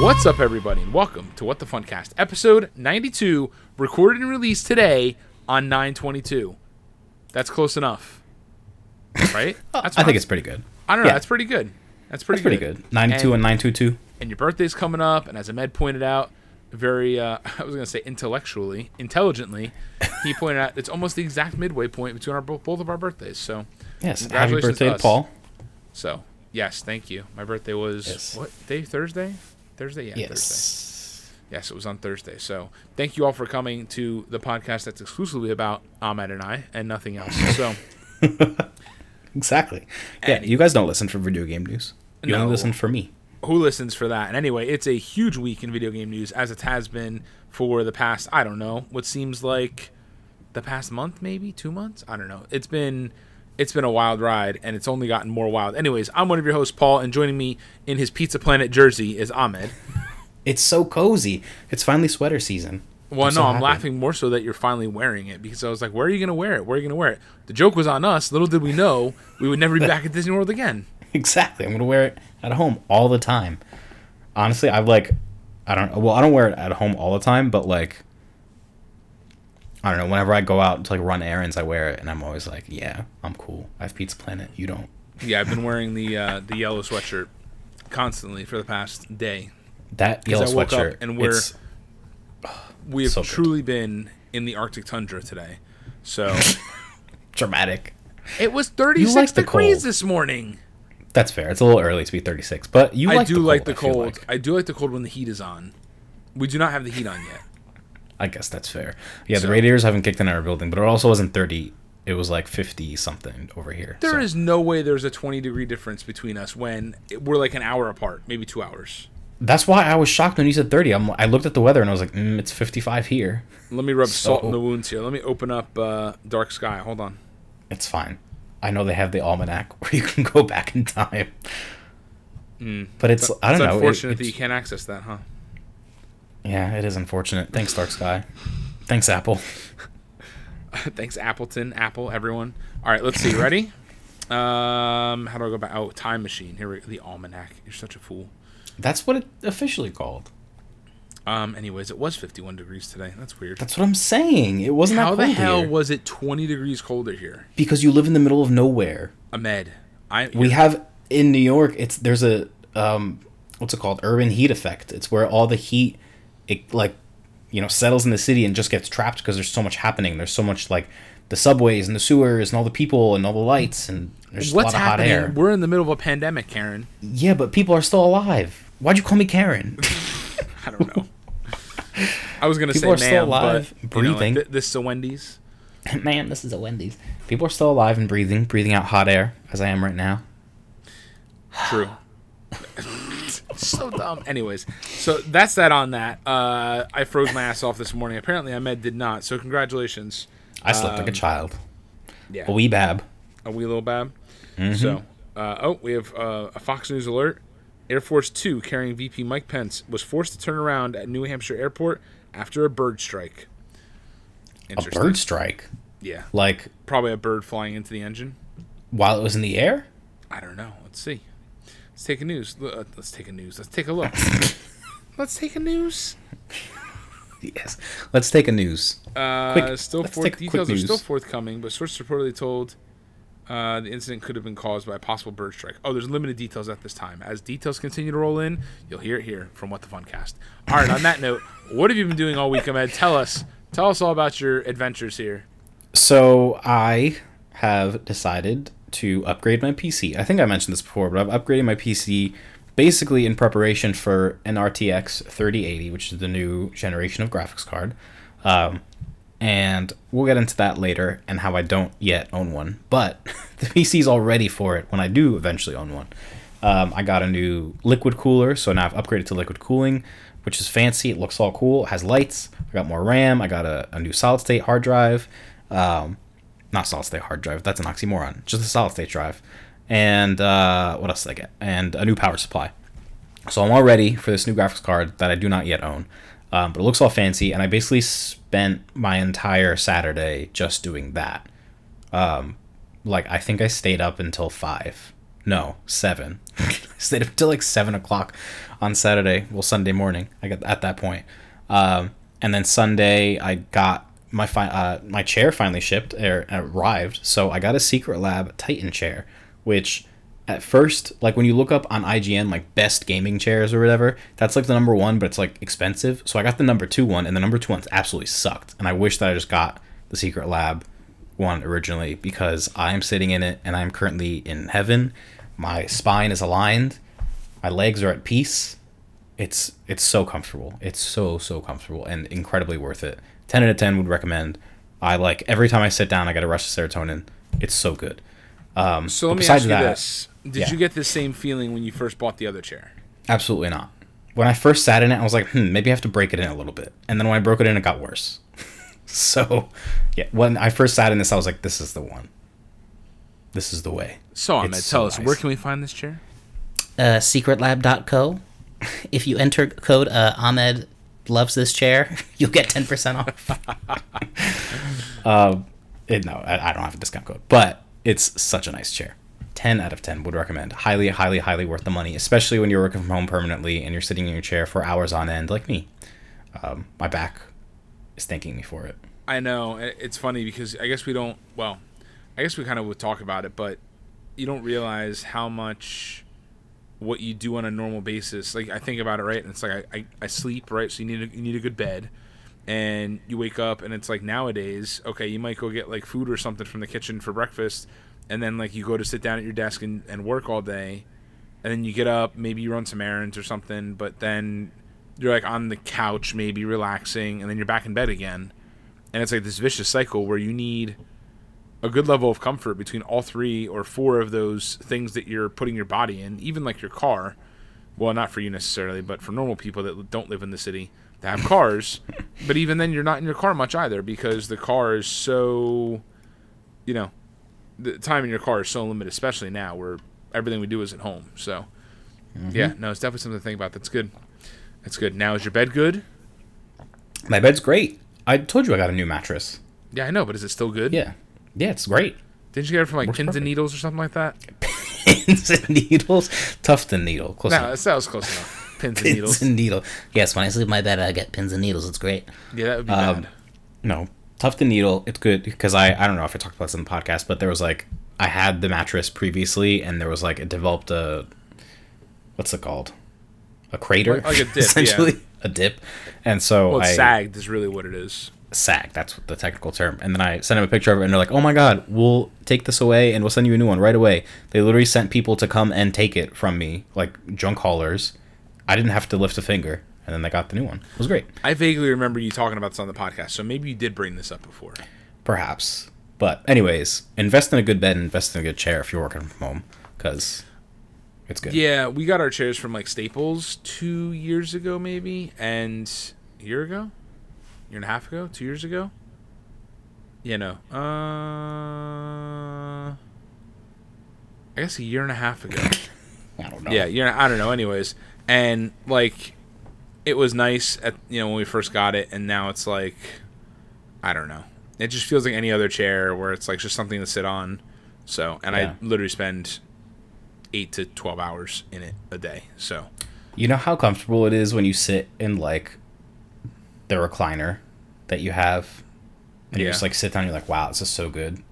What's up, everybody, and welcome to What the Funcast, episode 92, recorded and released today on 922. That's close enough, right? That's I think it's pretty good. I don't know. yeah. That's pretty good. That's pretty That's pretty good. good. 92 and 922. And your birthday's coming up, and as Ahmed pointed out, very, uh, I was going to say intellectually, intelligently, he pointed out it's almost the exact midway point between our both of our birthdays. So, Yes. Happy birthday to. Paul. so yes, thank you. My birthday was Yes. what day? Thursday. Thursday, yeah, Thursday. Yes. Yes, it was on Thursday. So thank you all for coming to the podcast that's exclusively about Ahmed and I and nothing else. So Exactly. Yeah, And- you guys don't listen for video game news. You No. only listen for me. who listens for that? And anyway, it's a huge week in video game news as it has been for the past, I don't know, what seems like the past month, maybe two months. I don't know. It's been it's been a wild ride, and it's only gotten more wild. Anyways, I'm one of your hosts, Paul, and joining me in his Pizza Planet jersey is Ahmed. It's so cozy. It's finally sweater season. Well, I'm no, so I'm laughing more so that you're finally wearing it because I was like, where are you going to wear it? Where are you going to wear it? The joke was on us. Little did we know we would never be back at Disney World again. Exactly. I'm gonna wear it at home all the time. Honestly, I've like, I don't. Well, I don't wear it at home all the time, but like, I don't know. Whenever I go out to like run errands, I wear it, and I'm always like, yeah, I'm cool. I have Pizza Planet. You don't. Yeah, I've been wearing the uh, the yellow sweatshirt constantly for the past day. That yellow I woke up sweatshirt. and we're- We have So truly been in the Arctic tundra today. So dramatic. it was 36 like degrees cold. this morning. That's fair. It's a little early to be 36, but you I like do the like cold, the I cold. like. I do like the cold when the heat is on. We do not have the heat on yet. I guess that's fair. Yeah, So- the radiators haven't kicked in our building, but it also wasn't 30. It was like 50 something over here. There so- is no way there's a 20 degree difference between us when we're like an hour apart, maybe two hours. That's why I was shocked when you said 30. I'm, I looked at the weather and I was like, mm, it's 55 here. Let me rub salt in the wounds here. Let me open up uh, Dark Sky. Hold on. It's fine. I know they have the almanac where you can go back in time. But it's, I don't Hmm. it's know. it- unfortunate that you can't access that, huh? Yeah, it is unfortunate. Thanks, Dark Sky. Thanks, Apple. Thanks, Appleton, Apple, everyone. All right, let's see. Ready? Um, how do I go back? Oh, time machine. Here we the almanac. You're such a fool. That's what it officially called. Um, anyways, it was 51 degrees today. That's weird. That's what I'm saying. It wasn't How that the cold hell here. was it 20 degrees colder here? because you live in the middle of nowhere. Ahmed, I we have in New York it's there's a um what's it called urban heat effect it's where all the heat it like you know settles in the city and just gets trapped because there's so much happening there's so much like the subways and the sewers and all the people and all the lights and there's what's a lot of hot happening? air We're in the middle of a pandemic, Karen. yeah but people are still alive why'd you call me karen I don't know. I was gonna People say are still alive, but you know, like, breathing. th- this is a Wendy's. man this is a wendy's people are still alive and breathing breathing out hot air as i am right now True. so dumb. Anyways, so that's that on that. Uh, I froze my ass off this morning. Apparently, Ahmed did not. So congratulations. i slept like a Um, child Yeah, a wee bab a wee little bab. Mm-hmm. So, uh, oh, we have uh, a Fox News alert. Air Force Two carrying VP Mike Pence was forced to turn around at New Hampshire Airport after a bird strike. a bird strike Yeah, like probably a bird flying into the engine. while it was in the air I don't know. Let's see. Let's take a news. Uh, Let's take a news. Let's take a look. Let's take a news. Yes. Let's take a news. Uh, Quick- still let's forth- take a quick details are news. still forthcoming, but sources reportedly told uh, the incident could have been caused by a possible bird strike. Oh, there's limited details at this time. As details continue to roll in, you'll hear it here from What the Funcast. All right. on that note, what have you been doing all week, Ahmed? Tell us. Tell us all about your adventures here. So I have decided to upgrade my PC. I think I mentioned this before, but I've upgraded my PC basically in preparation for an RTX 3080, which is the new generation of graphics card. Um, and we'll get into that later and how I don't yet own one. But the PC's all ready for it when I do eventually own one. Um, I got a new liquid cooler, so now I've upgraded to liquid cooling, which is fancy. It looks all cool. It has lights. I got more RAM. I got a, a new solid state hard drive. Um, not solid state hard drive. That's an oxymoron. Just a solid state drive. And uh, what else did I get? And a new power supply. So I'm all ready for this new graphics card that I do not yet own. Um, but it looks all fancy, and I basically spent my entire Saturday just doing that. Um, like I think I stayed up until five No, seven. I stayed up until like seven o'clock on Saturday. Well, Sunday morning. I got at that point. Um, and then Sunday, I got my fi- uh, my chair finally shipped or arrived. So I got a Secretlab Titan chair, which at first, like when you look up on IGN, like best gaming chairs or whatever, that's like the number one, but it's like expensive. So I got the number two one, and the number two one's absolutely sucked. And I wish that I just got the Secretlab one originally because I'm sitting in it and I'm currently in heaven. My spine is aligned, my legs are at peace. It's it's so comfortable. It's so so comfortable and incredibly worth it. Ten out of ten would recommend. I like every time I sit down, I get a rush of serotonin. It's so good. Um, So let me besides ask you that- this: Did yeah. you get the same feeling when you first bought the other chair? Absolutely not. When I first sat in it, I was like, hmm, maybe I have to break it in a little bit. And then when I broke it in, it got worse. so, yeah, when I first sat in this, I was like, this is the one. This is the way. So Ahmed, It's tell so us nice. where can we find this chair? uh, secretlab.co. If you enter code uh, Ahmed loves this chair, you'll get 10% off. It, no, I, I don't have a discount code, but it's such a nice chair. 10 out of 10 would recommend. Highly, highly, highly worth the money, especially when you're working from home permanently and you're sitting in your chair for hours on end, like me. Um, my back is thanking me for it. I know it's funny because I guess we don't. Well, I guess we kind of would talk about it, but you don't realize how much what you do on a normal basis. Like I think about it, right? And it's like I, I, I sleep, right? So you need a, you need a good bed, and you wake up, and it's like nowadays, okay, you might go get like food or something from the kitchen for breakfast, and then like you go to sit down at your desk and, and work all day, and then you get up, maybe you run some errands or something, but then you're like on the couch, maybe relaxing, and then you're back in bed again and it's like this vicious cycle where you need a good level of comfort between all three or four of those things that you're putting your body in even like your car. Well not for you necessarily but for normal people that don't live in the city that have cars. But even then you're not in your car much either because the car is so you know the time in your car is so limited especially now where everything we do is at home. So mm-hmm. yeah no it's definitely something to think about. That's good. That's good. Now is your bed good? My bed's great. I told you I got a new mattress. yeah i know but is it still good? Yeah. Yeah, it's great. Didn't you get it from like Works pins perfect. and needles or something like that? Pins and needles. tough Tuft and Needle. Close No, enough. that was close enough. Pins and Pins needles. and needle. yes, when I sleep in my bed, I get pins and needles. It's great. Yeah, that would be Um, bad. No, Tuft and Needle. It's good because I I don't know if I talked about this in the podcast, but there was like I had the mattress previously, and there was like it developed a what's it called? A crater, Like- like a dip, essentially a dip, and so Well, I sagged is really what it is. Sag. That's the technical term. And then I sent him a picture of it, and they're like, "Oh my god, we'll take this away, and we'll send you a new one right away." They literally sent people to come and take it from me, like junk haulers. I didn't have to lift a finger, and then they got the new one. It was great, I vaguely remember you talking about this on the podcast, so maybe you did bring this up before. perhaps. But anyways, invest in a good bed, and invest in a good chair if you're working from home, because it's good. Yeah, we got our chairs from like Staples two years ago, maybe, and a year ago, year and a half ago, two years ago. Yeah, no. Uh, I guess a year and a half ago. I don't know. Yeah, you know, I don't know. Anyways, and like, it was nice at you know when we first got it, and now it's like, I don't know. It just feels like any other chair where it's like just something to sit on. So, and Yeah. I literally spend eight to twelve hours in it a day. So, You know how comfortable it is when you sit in like the recliner that you have, and you Yeah. just like sit down. You're like, wow, this is so good.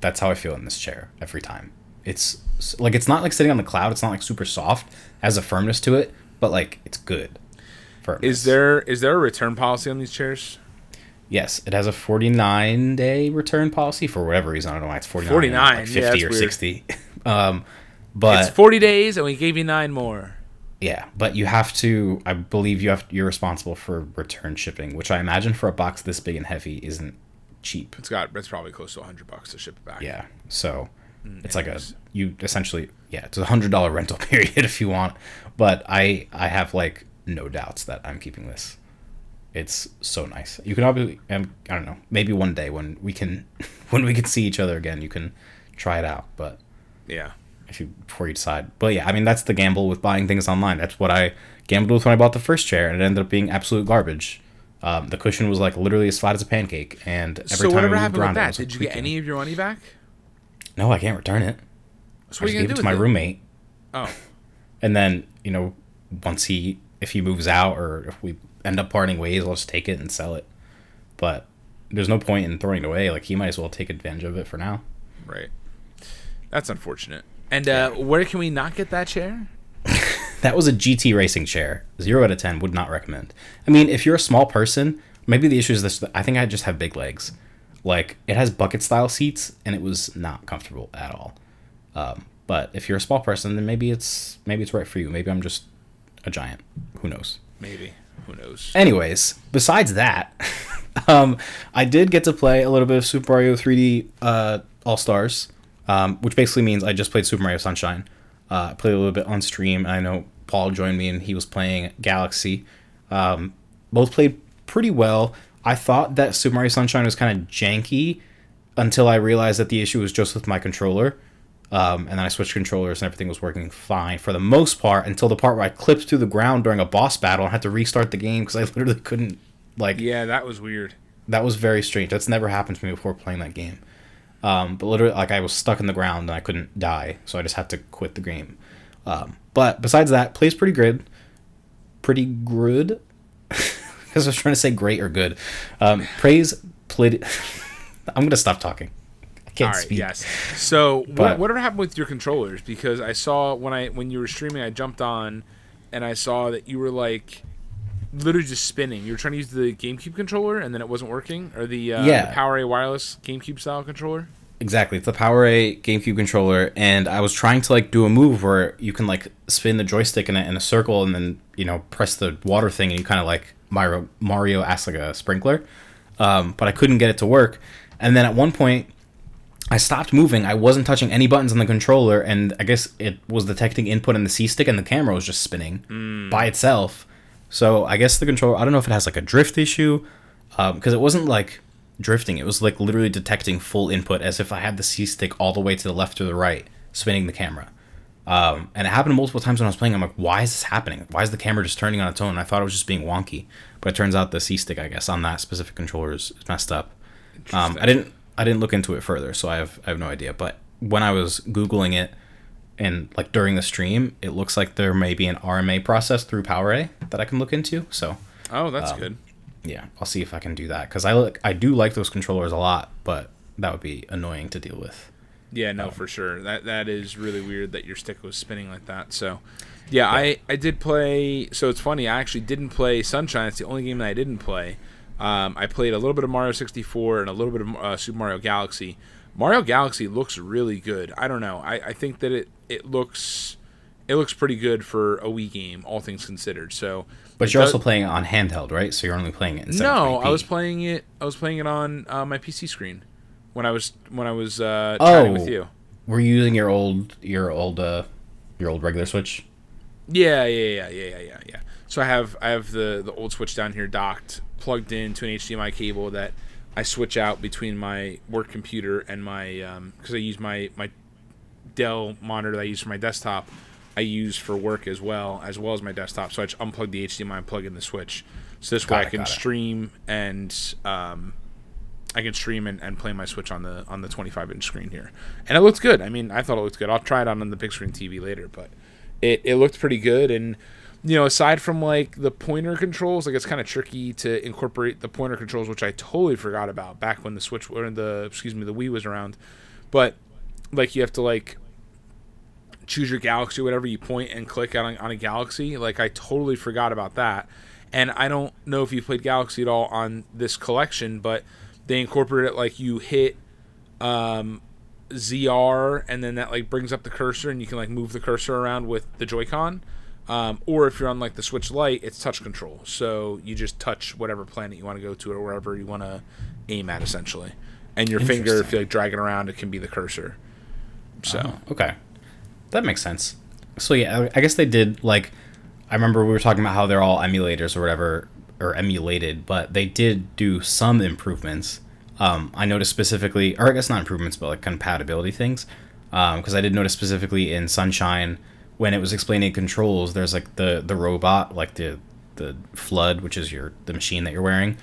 That's how I feel in this chair every time. It's like it's not like sitting on the cloud. It's not like super soft. It has a firmness to it, but like it's good. Firmness. is there is there a return policy on these chairs? Yes, it has a 49 day return policy for whatever reason. I don't know why it's 49. 49, like 50 that's or weird. 60. um, but it's forty days, and we gave you nine more. Yeah, but you have to. I believe you have. You're responsible for return shipping, which I imagine for a box this big and heavy isn't cheap. It's got it's probably close to hundred bucks to ship it back. Yeah, so Mm, it's like a you essentially yeah, it's a hundred dollar rental period if you want. But I I have like no doubts that I'm keeping this. It's so nice. You can obviously um, I don't know maybe one day when we can when we can see each other again you can try it out. But yeah. If you before you decide. But yeah, I mean that's the gamble with buying things online. That's what I gambled with when I bought the first chair, and it ended up being absolute garbage. Um, the cushion was like literally as flat as a pancake, and every So time whatever happened around, with it that? Did you get any of your money back? No, I can't return it. So I just gave it to my it? roommate, Oh, and then you know, once he if he moves out or if we end up parting ways, I'll just take it and sell it. But there's no point in throwing it away. Like he might as well take advantage of it for now. right. That's unfortunate. And uh, where can we not get that chair? That was a GT racing chair. Zero out of ten. Would not recommend. I mean, if you're a small person, maybe the issue is this. I think I just have big legs. Like it has bucket style seats, and it was not comfortable at all. Um, but if you're a small person, then maybe it's maybe it's right for you. Maybe I'm just a giant. Who knows? Maybe. Who knows? Anyways, besides that, um, I did get to play a little bit of Super Mario 3D uh, All Stars, um, which basically means I just played Super Mario Sunshine. Uh, I played a little bit on stream. I know Paul joined me and he was playing Galaxy. Um, both played pretty well. I thought that Super Mario Sunshine was kind of janky until I realized that the issue was just with my controller. Um, and then I switched controllers and everything was working fine for the most part until the part where I clipped through the ground during a boss battle and had to restart the game because I literally couldn't like Yeah, that was weird. that was very strange. That's never happened to me before playing that game. Um, but literally, like I was stuck in the ground and I couldn't die, so I just had to quit the game. Um, but besides that, plays pretty good, pretty good. Because I was trying to say great or good. Um, praise played. I'm gonna stop talking. I can't All right. speak. Yes. So what, But- whatever happened with your controllers? Because I saw when I when you were streaming, I jumped on, and I saw that you were like, literally just spinning. You were trying to use the GameCube controller, and then it wasn't working, or the uh, Yeah. the PowerA wireless GameCube style controller. Exactly. It's the PowerA GameCube controller, and I was trying to like do a move where you can like spin the joystick in it in a circle, and then you know press the water thing, and you kind of like Mario Mario asks like a sprinkler. Um, but I couldn't get it to work, and then at one point. I stopped moving. I wasn't touching any buttons on the controller, and I guess it was detecting input in the C stick, and the camera was just spinning by itself. So I guess the controller. I don't know if it has like a drift issue, because it wasn't like drifting. It was like literally detecting full input as if I had the C stick all the way to the left or the right, spinning the camera. Um, and it happened multiple times when I was playing. I'm like, why is this happening? Why is the camera just turning on its own? And I thought it was just being wonky, but it turns out the C stick, I guess, on that specific controller is is messed up. Um, I didn't I didn't look into it further, so I have I have no idea. But when I was googling it, and like during the stream, it looks like there may be an RMA process through PowerA that I can look into. So Oh, Um, that's good. yeah, I'll see if I can do that because I look I do like those controllers a lot, but that would be annoying to deal with. Yeah, no, for sure. That that is really weird that your stick was spinning like that. So, yeah, I I did play. So it's funny. I actually didn't play Sunshine. It's the only game that I didn't play. Um, I played a little bit of Mario 64 and a little bit of uh, Super Mario Galaxy. Mario Galaxy looks really good. I don't know. I, I think that it it looks it looks pretty good for a Wii game, all things considered. So, But you're does- also playing it on handheld, right? So you're only playing it in no. 720p. I was playing it. I was playing it on uh, my PC screen when I was when I was uh, chatting with Oh. you. Were you using your old your old uh your old regular Switch? Yeah, yeah, yeah, yeah, yeah, yeah, yeah. So I have I have the the old switch down here docked, plugged into an HDMI cable that I switch out between my work computer and my because I use my my Dell monitor that I use for my desktop. I use for work as well as well as my desktop. So I just unplug the HDMI and plug in the switch. So this way Got I can got it. stream and um, I can stream and, and play my Switch on the on the 25 inch screen here, and it looks good. I mean, I thought it looked good. I'll try it on the big screen TV later, but it it looked pretty good. And you know, aside from like the pointer controls, like it's kind of tricky to incorporate the pointer controls, which I totally forgot about back when the Switch or the excuse me the Wii was around. But like you have to like choose your galaxy or whatever you point and click on, on a galaxy like i totally forgot about that. And i don't know if you played galaxy at all on this collection but they incorporate it like you hit um, zr and then that like brings up the cursor and you can like move the cursor around with the joy-con. Um, or if you're on like the switch lite it's touch control. So you just touch whatever planet you want to go to or wherever you want to aim at essentially. And your finger if Interesting. you like dragging around it can be the cursor. So Oh, okay, that makes sense. So yeah, I guess they did like. I remember we were talking about how they're all emulators or whatever, or emulated, but they did do some improvements. Um, I noticed specifically, or I guess not improvements, but like compatibility things. Because I did notice specifically in Sunshine when it was explaining controls, there's like the the robot, like the the flood, which is your the machine that you're wearing.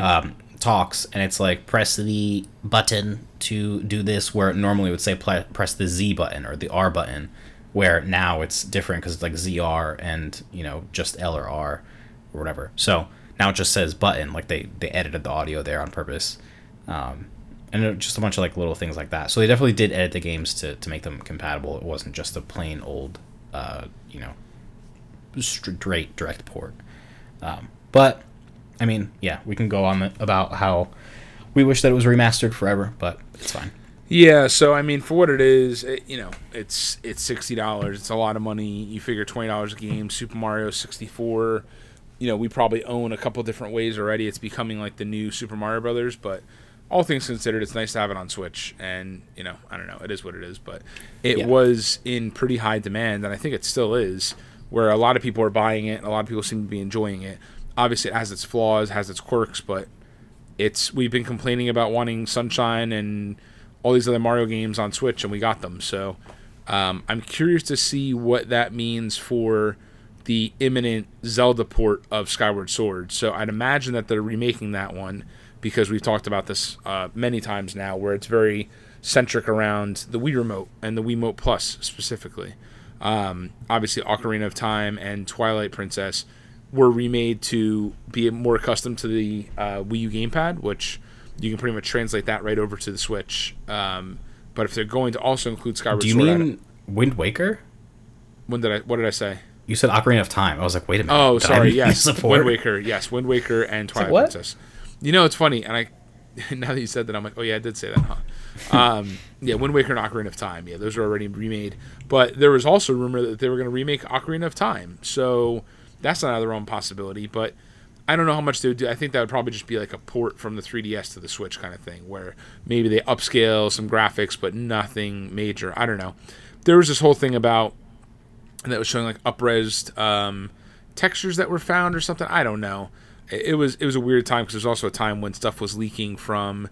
Um, talks and it's like press the button to do this where it normally would say pl- press the Z button or the R button, where now it's different because it's like ZR and you know just L or R or whatever. So now it just says button, like they they edited the audio there on purpose, um, and just a bunch of like little things like that. So they definitely did edit the games to to make them compatible. It wasn't just a plain old, uh, you know, straight direct port. Um, but I mean, yeah, we can go on about how we wish that it was remastered forever, but it's fine. Yeah, so I mean, for what it is, it, you know, it's it's sixty dollars. It's a lot of money. You figure twenty dollars a game. Super Mario sixty four. You know, we probably own a couple different ways already. It's becoming like the new Super Mario Brothers, but all things considered, it's nice to have it on Switch. And you know, I don't know, it is what it is. But it Yeah. was in pretty high demand, and I think it still is, where a lot of people are buying it, and a lot of people seem to be enjoying it. Obviously, it has its flaws, has its quirks, but it's we've been complaining about wanting Sunshine and all these other Mario games on Switch, and we got them. So um, I'm curious to see what that means for the imminent Zelda port of Skyward Sword. So I'd imagine that they're remaking that one because we've talked about this uh, many times now, where it's very centric around the Wii Remote and the Wii Remote Plus specifically. Um, obviously, Ocarina of Time and Twilight Princess were remade to be more accustomed to the uh, Wii U gamepad, which you can pretty much translate that right over to the Switch. Um, but if they're going to also include Skyward Do you Sword, mean Wind Waker? when did I? What did I say? You said Ocarina of Time. I was like, wait a minute. Oh, sorry. Yes? Wind Waker. Yes, Wind Waker and Twilight what? Princess. You know, it's funny, and I now that you said that, I'm like, oh yeah, I did say that, huh? um, yeah, Wind Waker and Ocarina of Time. Yeah, those are already remade. But there was also rumor that they were going to remake Ocarina of Time, so that's realm of possibility. But I don't know how much they would do. I think that would probably just be like a port from the 3DS to the Switch kind of thing, where maybe they upscale some graphics, but nothing major. I don't know. There was this whole thing about that was showing like upresed um, textures that were found or something. I don't know. It, it was it was a weird time because there's also a time when stuff was leaking from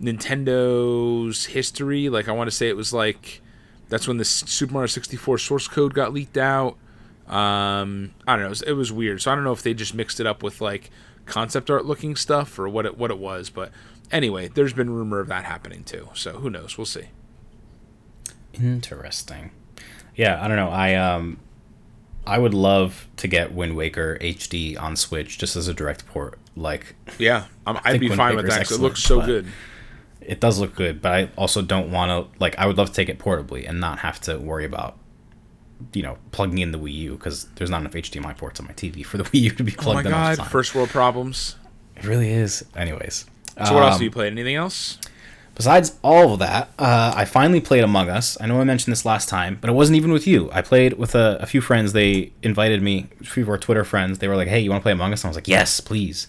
Nintendo's history. Like I want to say it was like that's when the Super Mario 64 source code got leaked out. Um, I don't know. It was, it was weird. So I don't know if they just mixed it up with like concept art looking stuff or what it what it was. But anyway, there's been rumor of that happening too. So who knows? We'll see. Interesting. Yeah, I don't know. I um, I would love to get Wind Waker HD on Switch just as a direct port. Like, Yeah, I'm, I'd be Wind fine with that. that 'cause it looks so good. it does look good, but I also don't want to. Like, I would love to take it portably and not have to worry about, you know, plugging in the Wii U because there's not enough HDMI ports on my TV for the Wii U to be Oh plugged my in all the god, first world problems. it really is. Anyways, So what else um, have you played? Anything else? Besides all of that, uh, I finally played Among Us. I know I mentioned this last time, but it wasn't even with you. I played with a, a few friends. They invited me, a few of our Twitter friends. They were like, "Hey, you want to play Among Us?" And I was like, "Yes, please."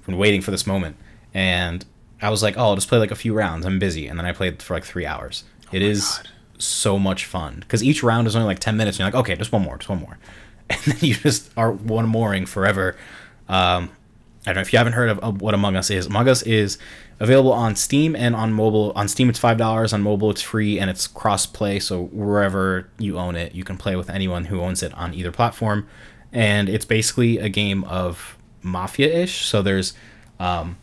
I've been waiting for this moment, and I was like, "Oh, I'll just play like a few rounds. I'm busy." And then I played for like three hours. It is God. So much fun because each round is only like ten minutes. And you're like, "Okay, just one more, just one more," and then you just are one mooring forever. Um, I don't know if you haven't heard of, what Among Us is. Among Us is available on Steam and on mobile. On Steam, it's five dollars. On mobile, it's free and it's cross play. So wherever you own it, you can play with anyone who owns it on either platform. And it's basically a game of mafia-ish. So there's um,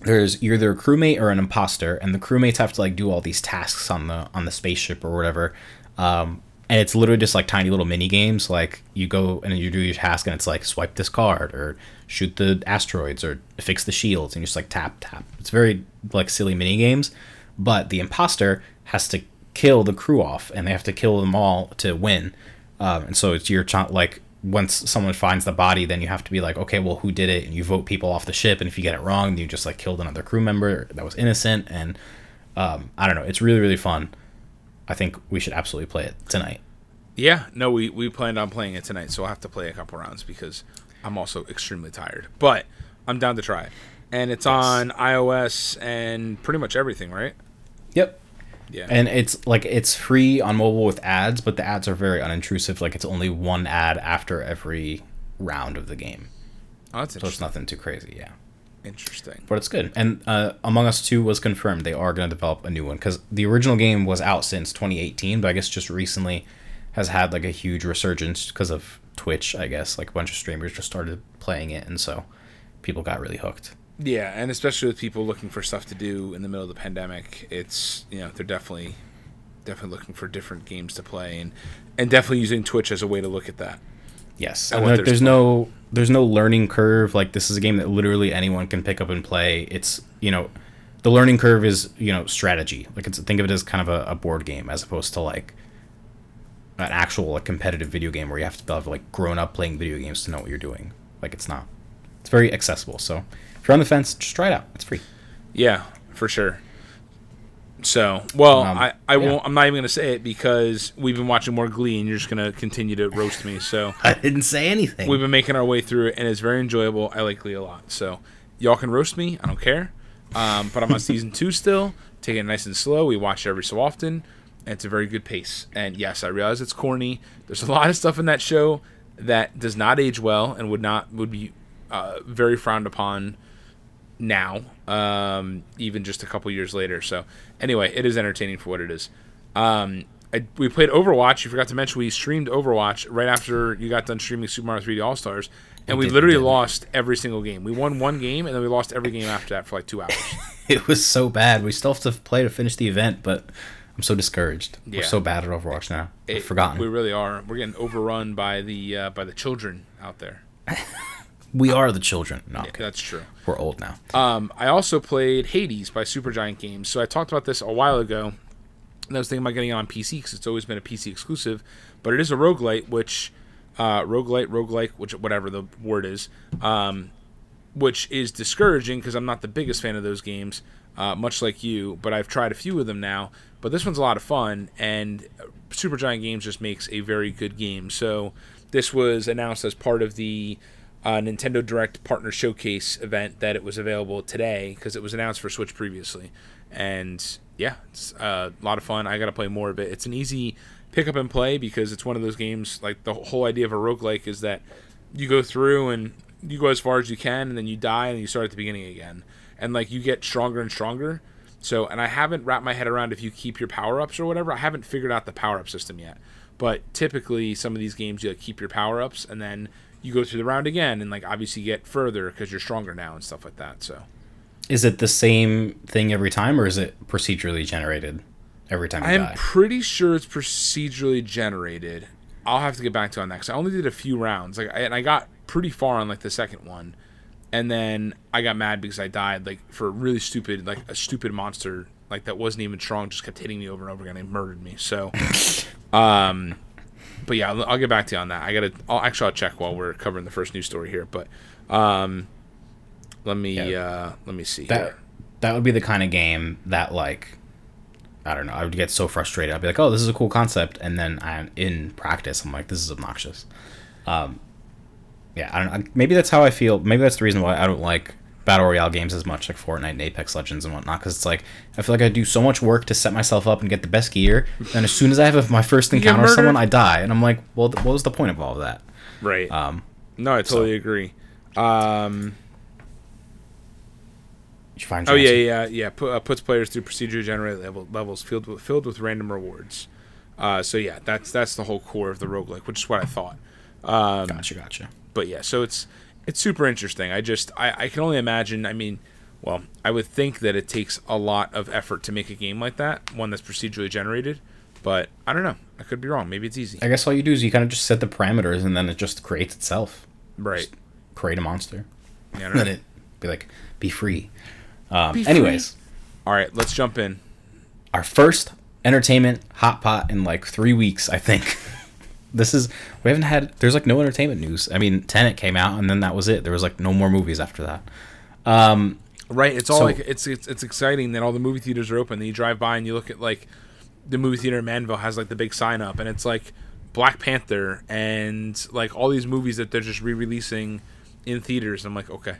there's you're either a crewmate or an imposter, and the crewmates have to like do all these tasks on the on the spaceship or whatever. Um, and it's literally just like tiny little mini games. Like you go and you do your task, and it's like swipe this card or shoot the asteroids or fix the shields, and you just like tap tap. It's very like silly mini games, but the imposter has to kill the crew off, and they have to kill them all to win. Um, and so it's your ch- like once someone finds the body, then you have to be like, okay, well, who did it? And you vote people off the ship, and if you get it wrong, you just like killed another crew member that was innocent. And um, I don't know, it's really really fun. I think we should absolutely play it tonight. Yeah, no, we we planned on playing it tonight, so I'll have to play a couple rounds because I'm also extremely tired. But I'm down to try it, and it's on iOS and pretty much everything, right? Yep. Yeah. And it's like it's free on mobile with ads, but the ads are very unintrusive. Like it's only one ad after every round of the game, oh, that's so it's nothing too crazy. Yeah. interesting. but it's good. And uh, Among Us 2 was confirmed. They are going to develop a new one because the original game was out since 2018, but I guess just recently has had like a huge resurgence because of Twitch. I guess like a bunch of streamers just started playing it, and so people got really hooked. Yeah, and especially with people looking for stuff to do in the middle of the pandemic, it's you know they're definitely definitely looking for different games to play and and definitely using Twitch as a way to look at that. Yes, And there- there's no there's no learning curve. Like this is a game that literally anyone can pick up and play. It's you know, the learning curve is you know strategy. Like it's think of it as kind of a, a board game as opposed to like an actual like, competitive video game where you have to have like grown up playing video games to know what you're doing. Like it's not. It's very accessible. So you're on the fence, just try it out. It's free. Yeah, for sure. So, well, Um, I, I yeah. won't. I'm not even going to say it because we've been watching more Glee, and you're just going to continue to roast me. So, I didn't say anything. we've been making our way through it, and it's very enjoyable. I like Glee a lot. So, y'all can roast me. I don't care. Um, but I'm on season two still, taking it nice and slow. We watch it every so often, and it's a very good pace. And yes, I realize it's corny. There's a lot of stuff in that show that does not age well and would not would be uh, very frowned upon now, um, even just a couple years later. So anyway, it is entertaining for what it is. Um, I, we played Overwatch. You forgot to mention we streamed Overwatch right after you got done streaming Super Mario 3D All Stars, and we did, literally lost every single game. We won one game, and then we lost every game after that for like two hours. It was so bad. We still have to play to finish the event, but I'm so discouraged. Yeah. We're so bad at Overwatch now. I've forgotten. We We, really are. We're getting overrun by the uh, by the children out there. are the children. No, okay. That's true. we're old now. Um, I also played Hades by Supergiant Games. So I talked about this a while ago, and I was thinking about getting it on PC because it's always been a PC exclusive. But it is a roguelite, which uh, roguelite, roguelike, which whatever the word is, um, which is discouraging because I'm not the biggest fan of those games, uh, much like you. But I've tried a few of them now. But this one's a lot of fun, and Supergiant Games just makes a very good game. So this was announced as part of the uh, Nintendo Direct Partner Showcase event that it was available today because it was announced for Switch previously. And yeah, it's uh, a lot of fun. I got to play more of it. It's an easy pick up and play because it's one of those games. Like the whole idea of a roguelike is that you go through and you go as far as you can, and then you die and you start at the beginning again. And like you get stronger and stronger. So, and I haven't wrapped my head around if you keep your power ups or whatever. I haven't figured out the power up system yet. But typically, some of these games you like keep your power ups and then you go through the round again and like obviously get further because you're stronger now and stuff like that. So, Is it the same thing every time, or is it procedurally generated every time I'm die? pretty sure it's procedurally generated. I'll have to get back to on that because I only did a few rounds. Like, I, and I got pretty far on like the second one, and then I got mad because I died like for a really stupid, like a stupid monster like that wasn't even strong, just kept hitting me over and over again. and murdered me. So, um, but yeah, I'll, I'll get back to you on that. I gotta. I'll actually I'll check while we're covering the first news story here. But, um, let me Yeah. uh let me see that here. that would be the kind of game that like I don't know. I would get so frustrated. I'd be like, "Oh, this is a cool concept," and then I'm in practice, I'm like, "This is obnoxious." Um, yeah, I don't know. Maybe that's how I feel. Maybe that's the reason why I don't like battle royale games as much, like Fortnite and Apex Legends and whatnot. Because it's like I feel like I do so much work to set myself up and get the best gear, and as soon as I have my first encounter with someone. I die, and I'm like, "Well, th- what was the point of all of that?" Right. Um, no, I totally agree. Um. you find Oh yeah, yeah, yeah. Pu- uh, puts players through procedure generated level, levels filled with filled with random rewards. Uh, so yeah, that's that's the whole core of the roguelike, which is what I thought. Um, Gotcha, gotcha. but yeah, so it's it's super interesting. I just I, I can only imagine. I mean, well, I would think that it takes a lot of effort to make a game like that, one that's procedurally generated. But I don't know. I could be wrong. Maybe it's easy. I guess all you do is you kind of just set the parameters, and then it just creates itself. Right. Create a monster. Yeah. Let it be like, be free. Um, Be free. anyways, All right, let's jump in. our first entertainment hot pot in like three weeks, I think. this is we haven't had. There's like no entertainment news. I mean, Tenet came out, and then that was it. There was like no more movies after that. Um, Right. It's all So- like it's, it's it's exciting that all the movie theaters are open. Then you drive by and you look at like the movie theater in Manville has like the big sign up, and it's like Black Panther and like all these movies that they're just re-releasing in theaters. I'm like, okay,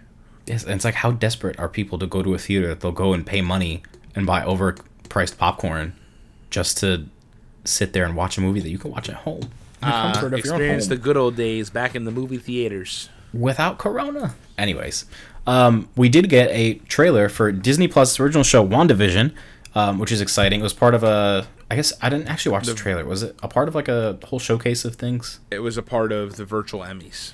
yes, and it's like how desperate are people to go to a theater that they'll go and pay money and buy overpriced popcorn just to sit there and watch a movie that you can watch at home. In the comfort of your own experience the good old days back in the movie theaters. without Corona. Anyways, um, we did get a trailer for Disney Plus original show WandaVision, um, which is exciting. It was part of a. I guess I didn't actually watch the, trailer. Was it a part of like a whole showcase of things? It was a part of the virtual Emmys,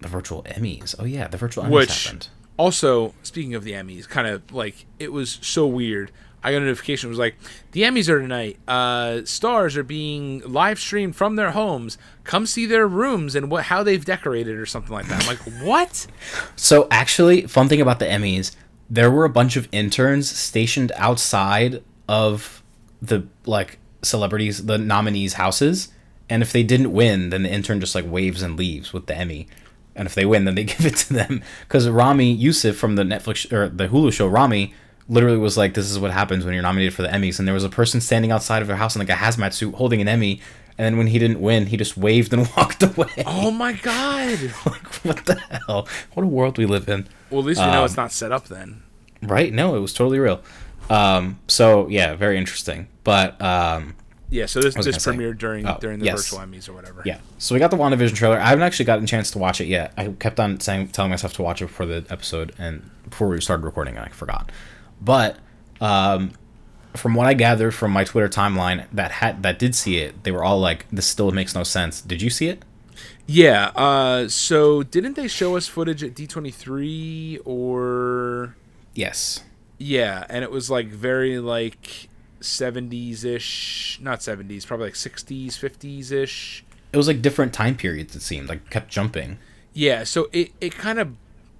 The virtual Emmys. Oh yeah, the virtual Emmys which happened. Also, speaking of the Emmys, kind of like it was so weird. I got a notification it was like the Emmys are tonight. Uh, stars are being live streamed from their homes. Come see their rooms and what how they've decorated or something like that. I'm like, what? So actually, fun thing about the Emmys, there were a bunch of interns stationed outside of the like celebrities, the nominees' houses, and if they didn't win, then the intern just like waves and leaves with the Emmy. And if they win, then they give it to them. Because Ramy Youssef from the Netflix or the Hulu show Ramy literally was like, "This is what happens when you're nominated for the Emmys." And there was a person standing outside of their house in like a hazmat suit holding an Emmy. And then when he didn't win, he just waved and walked away. Oh my god! like, what the hell? What a world we live in. Well, at least we know it's not set up then. Right? No, it was totally real. Um, so yeah, very interesting. But um, Yeah, so this this premiered during Oh, during the yes. virtual Emmys or whatever. yeah, so we got the WandaVision trailer. I haven't actually gotten a chance to watch it yet. I kept on saying, telling myself to watch it before the episode and before we started recording, and I forgot. But um, from what I gathered from my Twitter timeline, that had that did see it, they were all like, "This still makes no sense." Did you see it? Yeah. Uh, so didn't they show us footage at D twenty three or? Yes. Yeah, and it was like very like seventies ish, not seventies, probably like sixties, fifties ish. It was like different time periods. It seemed like kept jumping. Yeah, so it it kind of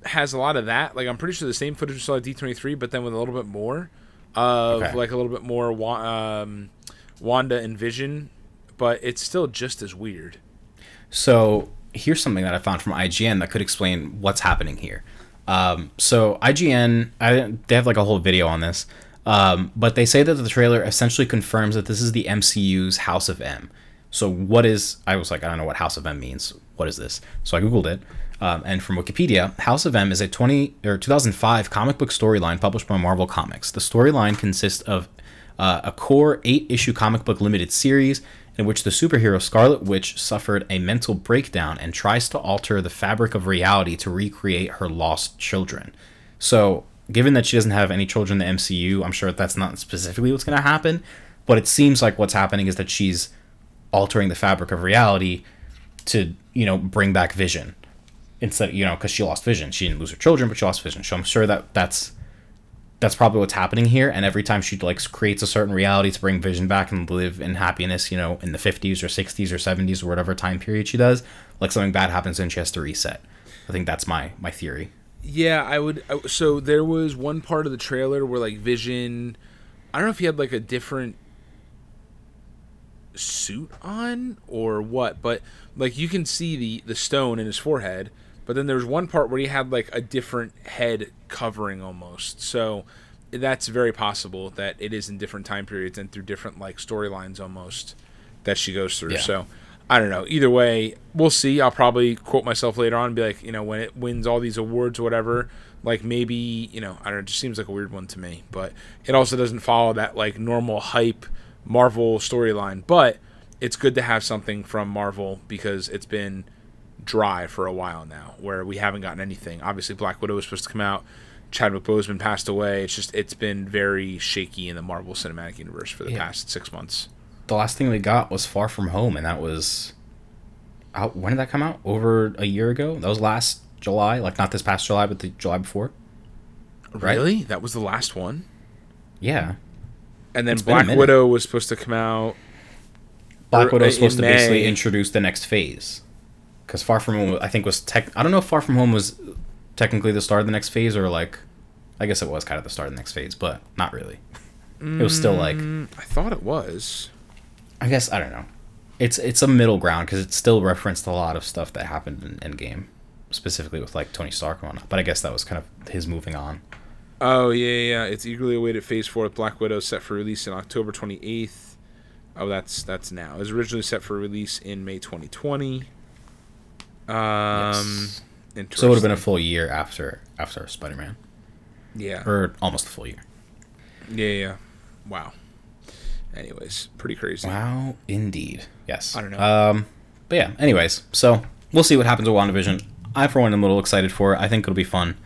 has a lot of that. Like I'm pretty sure the same footage we saw at D twenty three, but then with a little bit more of Okay. like a little bit more Wa- um, Wanda and Vision, but it's still just as weird. So here's something that I found from IGN that could explain what's happening here. Um, so IGN, I, they have like a whole video on this, um, but they say that the trailer essentially confirms that this is the MCU's House of M. So what is? I was like, I don't know what House of M means. What is this? So I googled it, um, and from Wikipedia, House of M is a 20 or 2005 comic book storyline published by Marvel Comics. The storyline consists of uh, a core eight issue comic book limited series in which the superhero Scarlet Witch suffered a mental breakdown and tries to alter the fabric of reality to recreate her lost children. So, given that she doesn't have any children in the MCU, I'm sure that's not specifically what's going to happen, but it seems like what's happening is that she's altering the fabric of reality to, you know, bring back Vision. Instead, you know, because she lost Vision. She didn't lose her children, but she lost Vision. So I'm sure that that's that's probably what's happening here and every time she like creates a certain reality to bring vision back and live in happiness you know in the 50s or 60s or 70s or whatever time period she does like something bad happens and she has to reset i think that's my my theory Yeah, I would. So there was one part of the trailer where like Vision, I don't know if he had like a different suit on or what, but like you can see the the stone in his forehead. But then there was one part where he had like a different head covering almost. So that's very possible that it is in different time periods and through different like storylines almost that she goes through. Yeah. So I don't know. Either way, we'll see. I'll probably quote myself later on and be like, you know, when it wins all these awards or whatever, like maybe, you know, I don't know, it just seems like a weird one to me. But it also doesn't follow that like normal hype Marvel storyline. But it's good to have something from Marvel because it's been dry for a while now where we haven't gotten anything. Obviously Black Widow was supposed to come out. Chadwick Boseman passed away. It's just it's been very shaky in the Marvel Cinematic Universe for the Yeah. past six months. the last thing we got was far from home and that was out when did that come out over a year ago that was last july like not this past july but the july before Right. Really? That was the last one? yeah And then It's Black. Widow was supposed to come out. black widow uh, was supposed to basically introduce the next phase because far from home i think was tech i don't know if far from home was technically the start of the next phase or like i guess it was kind of the start of the next phase but not really it was still like Mm, I thought it was. I guess I don't know. It's it's a middle ground because it still referenced a lot of stuff that happened in Endgame, specifically with like Tony Stark and whatnot. But I guess that was kind of his moving on. Oh yeah, yeah. It's eagerly awaited Phase Four with Black Widow set for release in October twenty eighth. Oh, that's that's now. It was originally set for release in May twenty twenty. Um, Yes. So it would have been a full year after after Spider Man, yeah, or almost a full year. yeah, yeah. Wow. Anyways, pretty crazy. Wow, indeed. Yes. I don't know. Um, but yeah. Anyways, so we'll see what happens with WandaVision. I for one am a little excited for it. I think it'll be fun.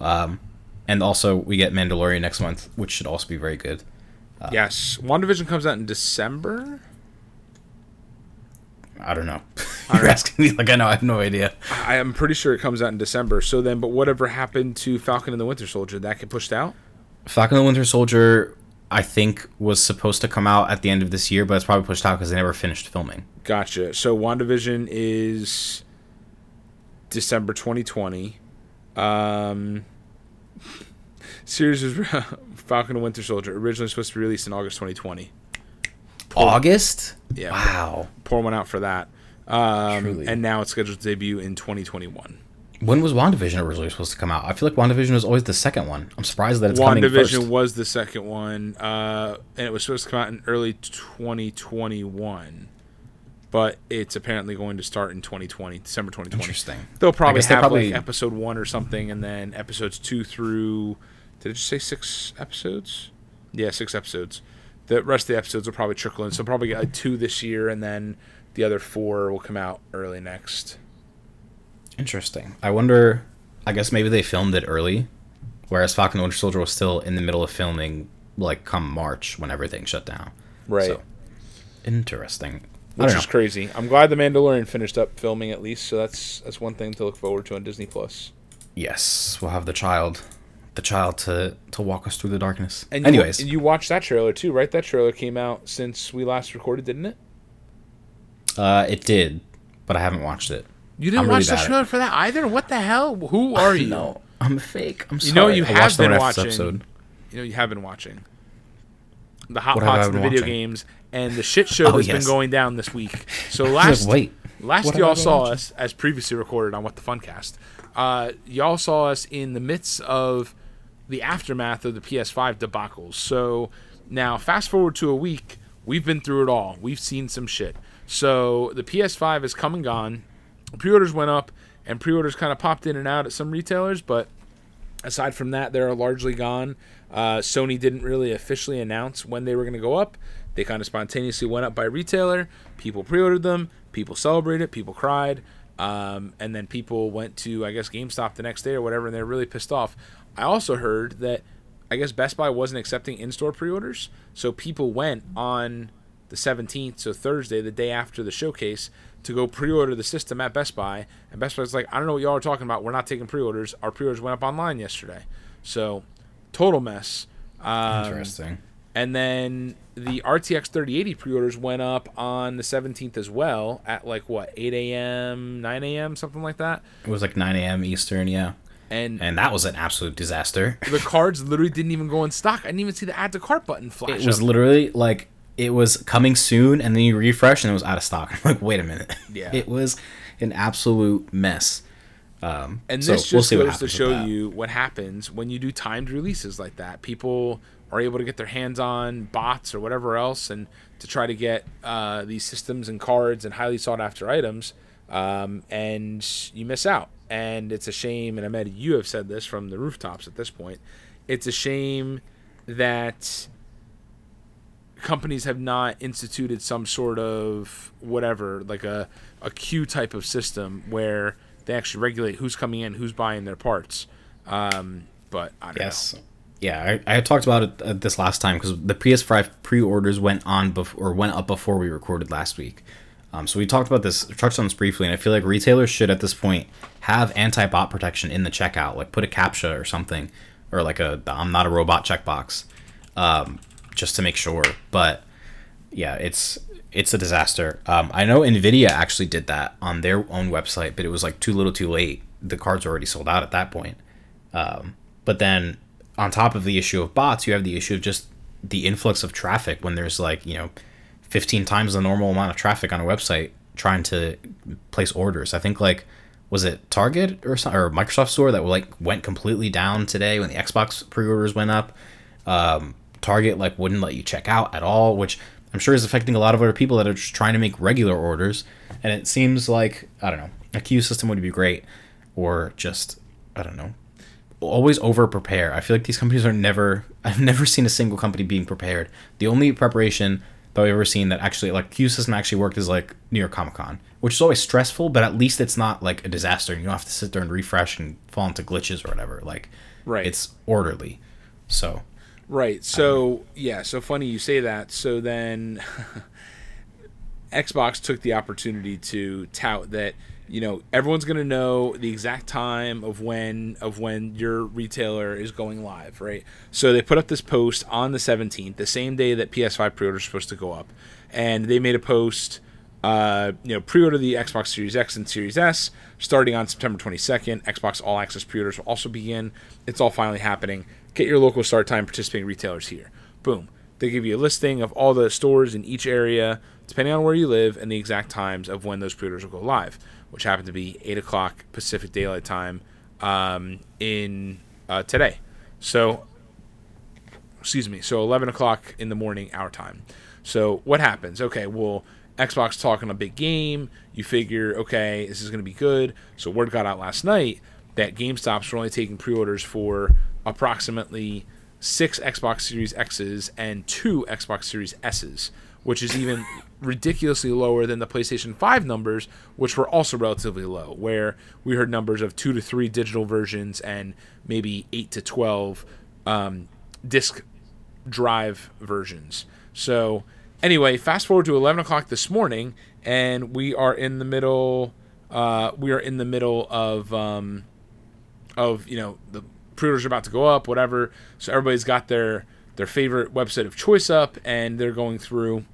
Um, and also we get Mandalorian next month, which should also be very good. yes, WandaVision comes out in December. I don't know. You're asking me like I know. I have no idea. I am pretty sure it comes out in December. So then, but whatever happened to Falcon and the Winter Soldier? That get pushed out? Falcon and the Winter Soldier, I think, was supposed to come out at the end of this year, but it's probably pushed out because they never finished filming. Gotcha. So WandaVision is December 2020. Um, series is Falcon and the Winter Soldier originally supposed to be released in August 2020. August. Yeah. Wow. Pour one out for that. Um, Truly. and now it's scheduled to debut in 2021. When was WandaVision originally supposed to come out? I feel like WandaVision was always the second one. I'm surprised that it's coming WandaVision was the second one, uh, and it was supposed to come out in early 2021, but it's apparently going to start in 2020, December 2020. Interesting. They'll probably they have probably- like episode one or something, and then episodes two through. Did it just say six episodes? Yeah, six episodes. The rest of the episodes will probably trickle in. So probably get like two this year, and then the other four will come out early next. Interesting. I wonder. I guess maybe they filmed it early, whereas Falcon and the Winter Soldier was still in the middle of filming, like come March when everything shut down. Right. So, interesting. Which is crazy. I'm glad the Mandalorian finished up filming at least, so that's that's one thing to look forward to on Disney Plus. Yes, we'll have the child, the child to to walk us through the darkness. And you, Anyways, you watched that trailer too, right? That trailer came out since we last recorded, didn't it? uh, it did, but I haven't watched it. You didn't I'm really watch the trailer for that either. What the hell? Who are you? No, I'm a fake. I'm sorry. You know you I have been last watching. You know you have been watching the hot What have pots in the video watching? games and the shit show Oh, that's yes. been going down this week. So last like, wait, Last What y'all saw watching? us, as previously recorded on What the Funcast, uh, y'all saw us in the midst of the aftermath of the PS5 debacles. So now, fast forward to a week, we've been through it all. We've seen some shit. So the PS5 is come and gone. Pre-orders went up, and pre-orders kind of popped in and out at some retailers, but aside from that, they're largely gone. Uh, Sony didn't really officially announce when they were going to go up. They kind of spontaneously went up by retailer. People pre-ordered them. People celebrated. People cried. Um, and then people went to, I guess, GameStop the next day or whatever, and they're really pissed off. I also heard that, I guess, Best Buy wasn't accepting in-store pre-orders, so people went on the 17th, so Thursday, the day after the showcase, to go pre-order the system at Best Buy. And Best Buy's like, I don't know what y'all are talking about. We're not taking pre-orders. Our pre-orders went up online yesterday. So, total mess. Um, interesting. And then the RTX 3080 pre-orders went up on the 17th as well at like what 8 a.m., 9 a.m., something like that. It was like 9 a.m. Eastern, yeah, And and that was an absolute disaster. the cards literally didn't even go in stock. I didn't even see the add to cart button flash. It was up. literally like it was coming soon, and then you refresh, and it was out of stock. I'm like, wait a minute. Yeah. it was an absolute mess. Um, And so this just we'll goes to show you what happens when you do timed releases like that. People are able to get their hands on bots or whatever else, and to try to get uh, these systems and cards and highly sought after items, um, and you miss out. And it's a shame. And I Ahmed, you have said this from the rooftops at this point. It's a shame that companies have not instituted some sort of whatever, like a, a queue type of system where they actually regulate who's coming in, who's buying their parts. Um, but I don't Yes. Yeah, I, I talked about it uh, this last time because the PS5 pre-orders went on before, or went up before we recorded last week. Um, so we talked about this, touched on this briefly, and I feel like retailers should at this point have anti-bot protection in the checkout, like put a captcha or something, or like a "I'm not a robot" checkbox, um, just to make sure. But yeah, it's it's a disaster. Um, I know Nvidia actually did that on their own website, but it was like too little, too late. The cards were already sold out at that point. Um, but then on top of the issue of bots, you have the issue of just the influx of traffic when there's like you know 15 times the normal amount of traffic on a website trying to place orders. I think like was it Target or some, or Microsoft Store that like went completely down today when the Xbox pre-orders went up. Um, Target like wouldn't let you check out at all, which I'm sure is affecting a lot of other people that are just trying to make regular orders. And it seems like I don't know a queue system would be great, or just I don't know always over prepare. I feel like these companies are never I've never seen a single company being prepared. The only preparation that we've ever seen that actually like queue system actually worked is like New York Comic Con, which is always stressful, but at least it's not like a disaster. You don't have to sit there and refresh and fall into glitches or whatever. Like Right. it's orderly. So Right. So yeah. So funny you say that. So then, Xbox took the opportunity to tout that you know everyone's going to know the exact time of when of when your retailer is going live, right? So they put up this post on the 17th, the same day that PS5 pre-orders are supposed to go up, and they made a post. Uh, you know, pre-order the Xbox Series X and Series S starting on September 22nd. Xbox All Access pre-orders will also begin. It's all finally happening. Get your local start time participating retailers here. Boom. They give you a listing of all the stores in each area, depending on where you live, and the exact times of when those pre-orders will go live, which happened to be 8 o'clock Pacific Daylight Time um, in uh, today. So, excuse me, so 11 o'clock in the morning, our time. So, what happens? Okay, well, Xbox talking a big game. You figure, okay, this is going to be good. So, word got out last night that GameStops were only taking pre orders for approximately six Xbox Series X's and two Xbox Series S's, which is even ridiculously lower than the PlayStation 5 numbers, which were also relatively low, where we heard numbers of two to three digital versions and maybe eight to 12 um, disc drive versions. So, anyway, fast forward to 11 o'clock this morning, and we are in the middle. Uh, we are in the middle of um, of you know the pre-orders are about to go up, whatever. So everybody's got their their favorite website of choice up, and they're going through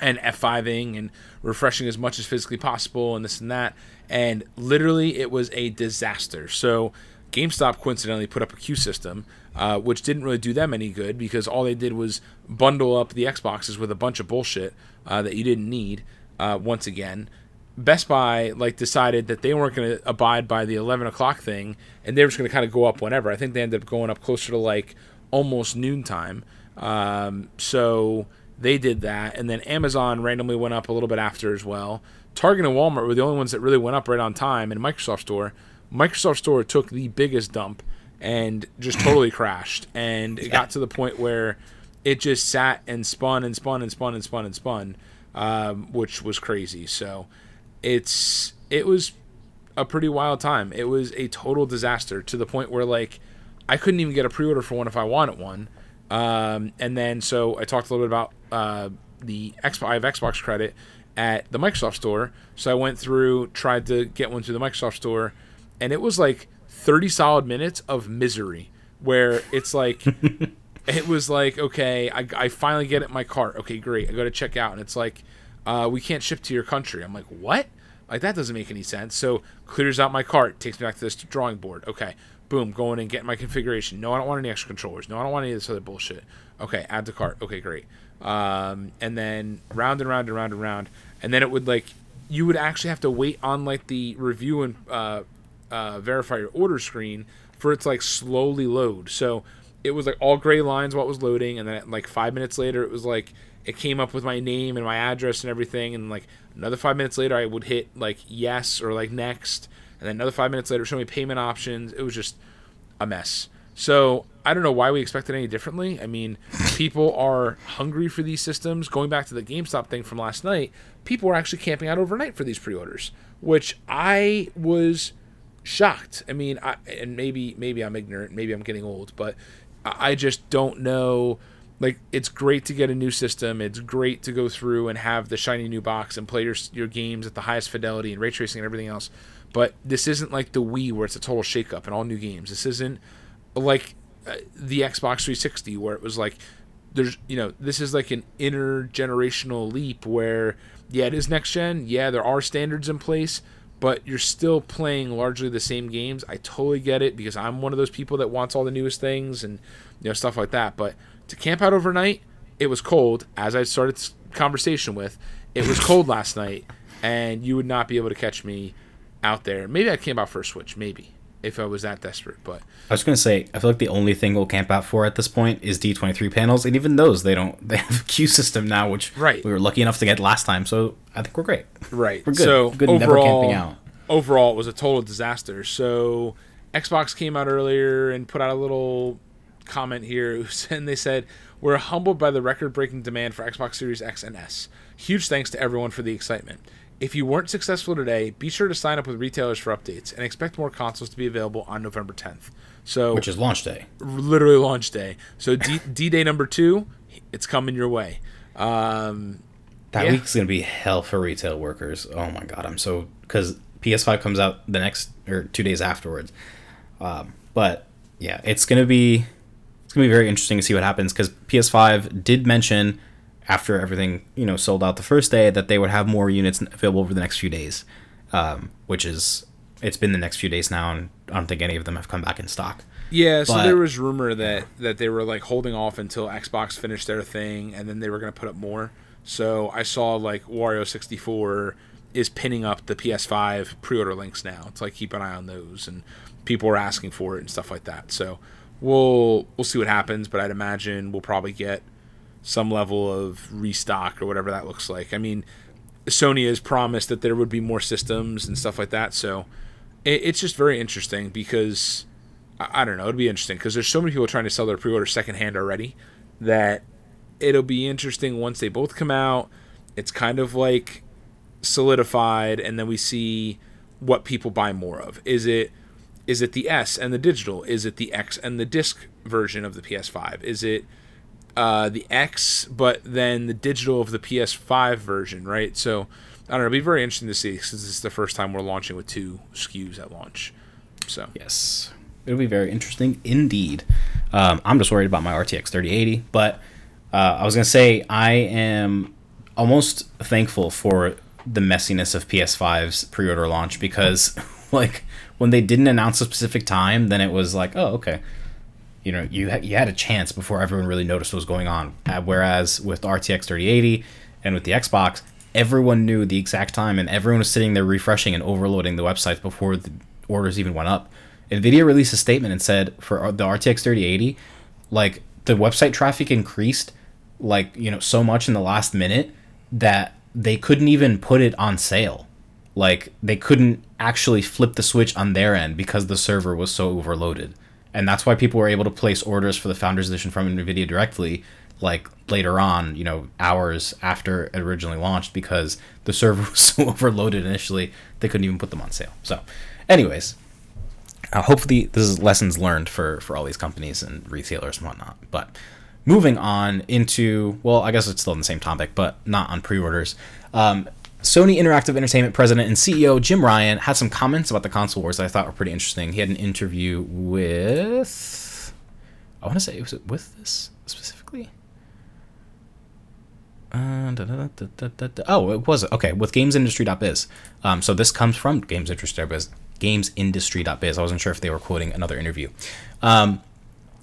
and F5ing and refreshing as much as physically possible, and this and that. And literally, it was a disaster. So GameStop coincidentally put up a queue system, uh, which didn't really do them any good because all they did was bundle up the Xboxes with a bunch of bullshit uh, that you didn't need. Uh, once again, Best Buy like decided that they weren't going to abide by the 11 o'clock thing, and they were just going to kind of go up whenever. I think they ended up going up closer to like almost noontime. Um, so they did that, and then Amazon randomly went up a little bit after as well. Target and Walmart were the only ones that really went up right on time, and Microsoft Store. Microsoft Store took the biggest dump and just totally crashed, and it yeah. got to the point where it just sat and spun and spun and spun and spun and spun, um, which was crazy. So it's it was a pretty wild time. It was a total disaster to the point where like I couldn't even get a pre-order for one if I wanted one. Um, and then so I talked a little bit about uh, the Xbox. I have Xbox credit at the Microsoft Store, so I went through, tried to get one through the Microsoft Store, and it was like 30 solid minutes of misery where it's like. it was like okay I, I finally get it in my cart okay great i go to check out and it's like uh, we can't ship to your country i'm like what like that doesn't make any sense so clears out my cart takes me back to this drawing board okay boom, going and getting my configuration. No, I don't want any extra controllers. No, I don't want any of this other bullshit. Okay, add to cart. Okay, great. Um, and then round and round and round and round, and then it would like you would actually have to wait on like the review and uh, uh, verify your order screen for it to like slowly load. So it was like all gray lines while it was loading, and then like five minutes later, it was like it came up with my name and my address and everything, and like another five minutes later, I would hit like yes or like next and then another five minutes later show me payment options. It was just a mess. So I don't know why we expected any differently. I mean, people are hungry for these systems. Going back to the GameStop thing from last night, people were actually camping out overnight for these pre-orders, which I was shocked. I mean, I, and maybe maybe I'm ignorant, maybe I'm getting old, but I just don't know. Like, it's great to get a new system. It's great to go through and have the shiny new box and play your your games at the highest fidelity and ray tracing and everything else. But this isn't like the Wii where it's a total shakeup and all new games. This isn't like Uh, the Xbox 360 where it was like there's you know this is like an intergenerational leap where yeah it is next gen. Yeah there are standards in place but you're still playing largely the same games. I totally get it because i'm one of those people that wants all the newest things and you know stuff like that. But to camp out overnight it was cold as i started this conversation with. It was cold last night and you would not be able to catch me out there. Maybe I came out for a Switch, maybe if I was that desperate. But I was gonna say, I feel like the only thing we'll camp out for at this point is D twenty three panels, and even those they don't. They have a queue system now, which right. we were lucky enough to get last time. So I think we're great. Right, we're good. So good overall, never camping out. Overall, it was a total disaster. So Xbox came out earlier and put out a little comment here, and they said. We're humbled by the record breaking demand for Xbox Series X and S. Huge thanks to everyone for the excitement. If you weren't successful today, be sure to sign up with retailers for updates and expect more consoles to be available on November 10th. So, which is launch day, literally launch day. So D, D Day number two, it's coming your way. Um, That Yeah. week's gonna be hell for retail workers. Oh my god, I'm so because PS5 comes out the next or two days afterwards. Um, but yeah, it's gonna be it's gonna be very interesting to see what happens because PS5 did mention after everything you know sold out the first day that they would have more units available over the next few days, um, which is it's been the next few days now, and I don't think any of them have come back in stock. Yeah, so But- there was rumor that that they were like holding off until Xbox finished their thing, and then they were going to put up more. So I saw like Wario sixty four is pinning up the PS5 pre-order links now. It's like keep an eye on those, and people are asking for it and stuff like that. So we'll we'll see what happens, but I'd imagine we'll probably get some level of restock or whatever that looks like. I mean, Sony has promised that there would be more systems and stuff like that, so it, it's just very interesting because I, I don't know, it'd be interesting because there's so many people trying to sell their pre-order secondhand already that it'll be interesting once they both come out. It's kind of like solidified, and then we see what people buy more of. Is it is it the S and the digital? Is it the X and the disc version of the PS5? Is it uh, the X, but then the digital of the PS5 version, right? So I don't know. It'll be very interesting to see since this is the first time we're launching with two SKUs at launch. So Yes, it'll be very interesting indeed. Um, I'm just worried about my RTX 3080, but uh, I was gonna say I am almost thankful for the messiness of PS5's pre-order launch because, like, when they didn't announce a specific time, then it was like, oh, okay, you know, you you had a chance before everyone really noticed what was going on. Uh, whereas with RTX 3080 and with the Xbox, everyone knew the exact time, and everyone was sitting there refreshing and overloading the websites before the orders even went up. Nvidia released a statement and said for the RTX 3080, like the website traffic increased like you know so much in the last minute that they couldn't even put it on sale like they couldn't actually flip the switch on their end because the server was so overloaded and that's why people were able to place orders for the founders edition from nvidia directly like later on you know hours after it originally launched because the server was so overloaded initially they couldn't even put them on sale. So anyways uh, hopefully this is lessons learned for for all these companies and retailers and whatnot. But moving on into well i guess it's still in the same topic but not on pre-orders. Um, sony interactive entertainment president and ceo jim ryan had some comments about the console wars that i thought were pretty interesting he had an interview with i want to say was it with this specifically uh, da, da, da. Oh, it was okay with GamesIndustry.biz. Um, so this comes from GamesIndustry.biz. GamesIndustry.biz. I wasn't sure if they were quoting another interview. Um,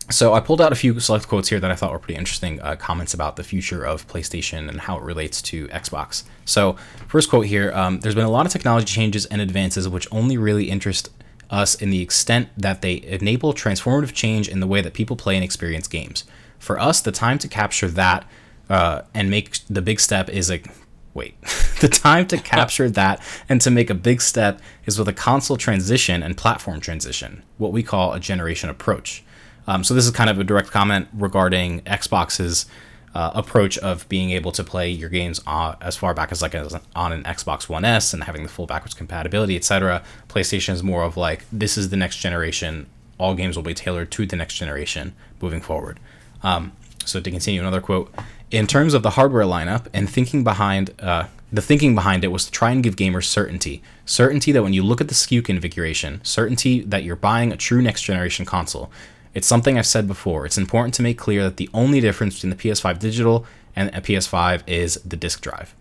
so I pulled out a few select quotes here that I thought were pretty interesting uh, comments about the future of PlayStation and how it relates to Xbox. So first quote here: um, There's been a lot of technology changes and advances which only really interest us in the extent that they enable transformative change in the way that people play and experience games. For us, the time to capture that uh, and make the big step is like wait the time to capture that and to make a big step is with a console transition and platform transition what we call a generation approach um, so this is kind of a direct comment regarding xbox's uh, approach of being able to play your games uh, as far back as like as on an xbox one s and having the full backwards compatibility etc playstation is more of like this is the next generation. All games will be tailored to the next generation moving forward. Um, so to continue another quote. In terms of the hardware lineup and thinking behind uh, the thinking behind it was to try and give gamers certainty. Certainty that when you look at the sku configuration certainty that you're buying a true next generation console it's something i've said before. It's important to make clear that the only difference between the ps5 digital and a ps5 is the disk drive.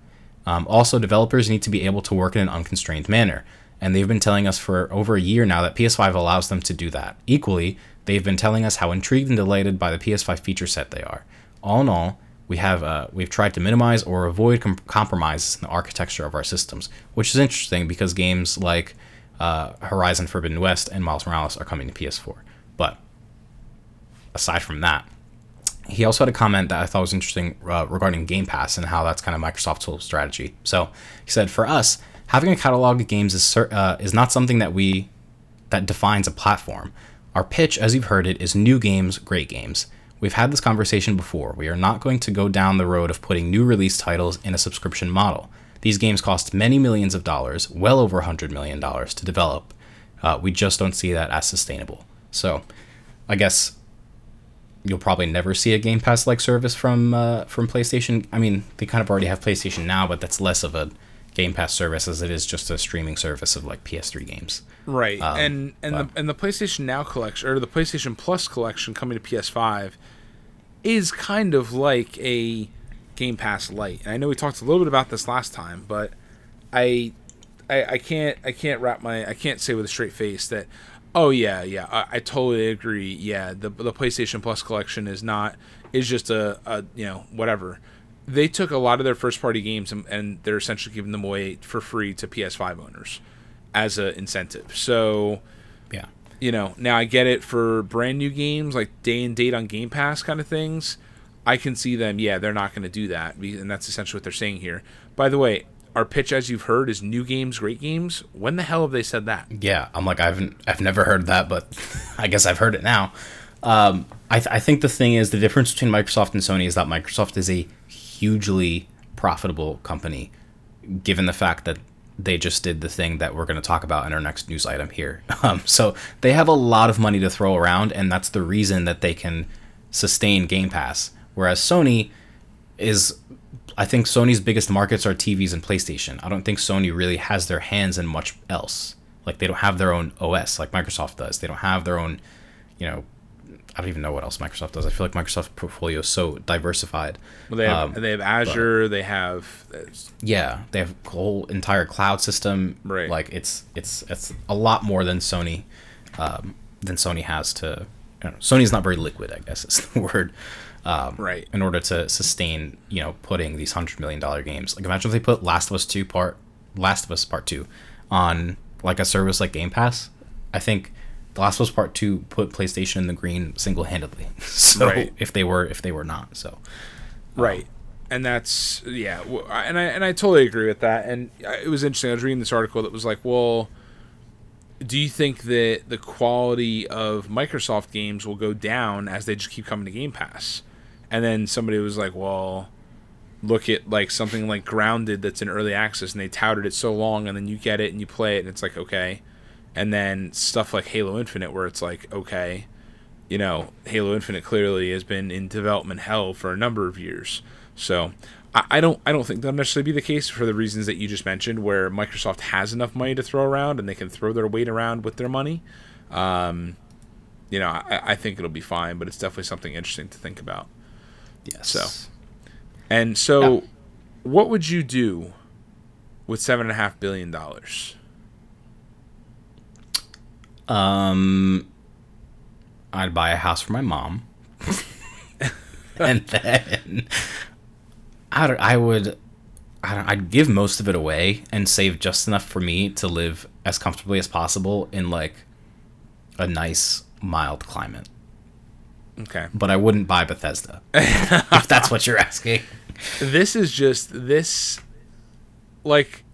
Um, also developers need to be able to work in an unconstrained manner and they've been telling us for over a year now that ps5 allows them to do that. Equally they've been telling us how intrigued and delighted by the ps5 feature set they are. All in all we have uh, we've tried to minimize or avoid com- compromises in the architecture of our systems, which is interesting because games like uh, Horizon Forbidden West and Miles Morales are coming to PS4. Aside from that, he also had a comment that I thought was interesting uh, regarding Game Pass and how that's kind of Microsoft's whole strategy. So he said, for us, having a catalog of games is uh, is not something that we that defines a platform. Our pitch, as you've heard it, is new games, great games. We've had this conversation before. We are not going to go down the road of putting new release titles in a subscription model. These games cost many millions of dollars, well over $100 million to develop. Uh, we just don't see that as sustainable. So, I guess you'll probably never see a Game Pass like service from uh, from PlayStation. I mean, they kind of already have PlayStation now, but that's less of a Game Pass service as it is just a streaming service of like PS3 games. Right, Um, and and the and the PlayStation Now collection or the PlayStation Plus collection coming to PS5 is kind of like a Game Pass Lite. And I know we talked a little bit about this last time, but I, I, I can't I can't wrap my I can't say with a straight face that oh yeah yeah I, I totally agree yeah the the PlayStation Plus collection is not is just a, a you know whatever. They took a lot of their first party games and, and they're essentially giving them away for free to PS5 owners as an incentive. So Yeah. you know, now I get it for brand new games like day and date on Game Pass kind of things. I can see them, yeah, they're not going to do that, and that's essentially what they're saying here. By the way, our pitch, as you've heard, is new games, great games. When the hell have they said that? Yeah, I'm like I've I've never heard that, but I guess I've heard it now. Um, I th- I think the thing is the difference between Microsoft and Sony is that Microsoft is a hugely profitable company, given the fact that they just did the thing that we're going to talk about in our next news item here. Um, so they have a lot of money to throw around, and that's the reason that they can sustain Game Pass. Whereas Sony is I think Sony's biggest markets are TVs and PlayStation. I don't think Sony really has their hands in much else. Like they don't have their own OS like Microsoft does. They don't have their own, you know, I don't even know what else Microsoft does. I feel like Microsoft's portfolio is so diversified. Well, they have Um, they have Azure, they have Yeah, they have a whole entire cloud system. Right. Like it's it's it's a lot more than Sony, um, than Sony has to. I don't know, Sony's not very liquid, I guess is the word. Um, Right. In order to sustain, you know, putting these hundred million dollar games. Like imagine if they put Last of Us Two Part, Last of Us Part Two, on like a service like Game Pass. I think The Last of Us Part Two put PlayStation in the green single handedly. So Right. if they were if they were not so. right, and that's yeah, and I and I totally agree with that. And it was interesting. I was reading this article that was like, well, do you think that the quality of Microsoft games will go down as they just keep coming to Game Pass? And then somebody was like, well, look at like something like Grounded that's in early access, and they touted it so long, and then you get it and you play it, and it's like okay. And then stuff like Halo Infinite, where it's like okay, you know, Halo Infinite clearly has been in development hell for a number of years. So I, don't I don't think that'll necessarily be the case for the reasons that you just mentioned, where Microsoft has enough money to throw around and they can throw their weight around with their money. Um, you know, I, I think it'll be fine, but it's definitely something interesting to think about. Yes. So. And so, Yeah. what would you do with seven and a half billion dollars? Um, I'd buy a house for my mom, and then I don't, I would I don't, I'd give most of it away and save just enough for me to live as comfortably as possible in like a nice mild climate. Okay. But I wouldn't buy Bethesda if that's what you're asking. this is just this like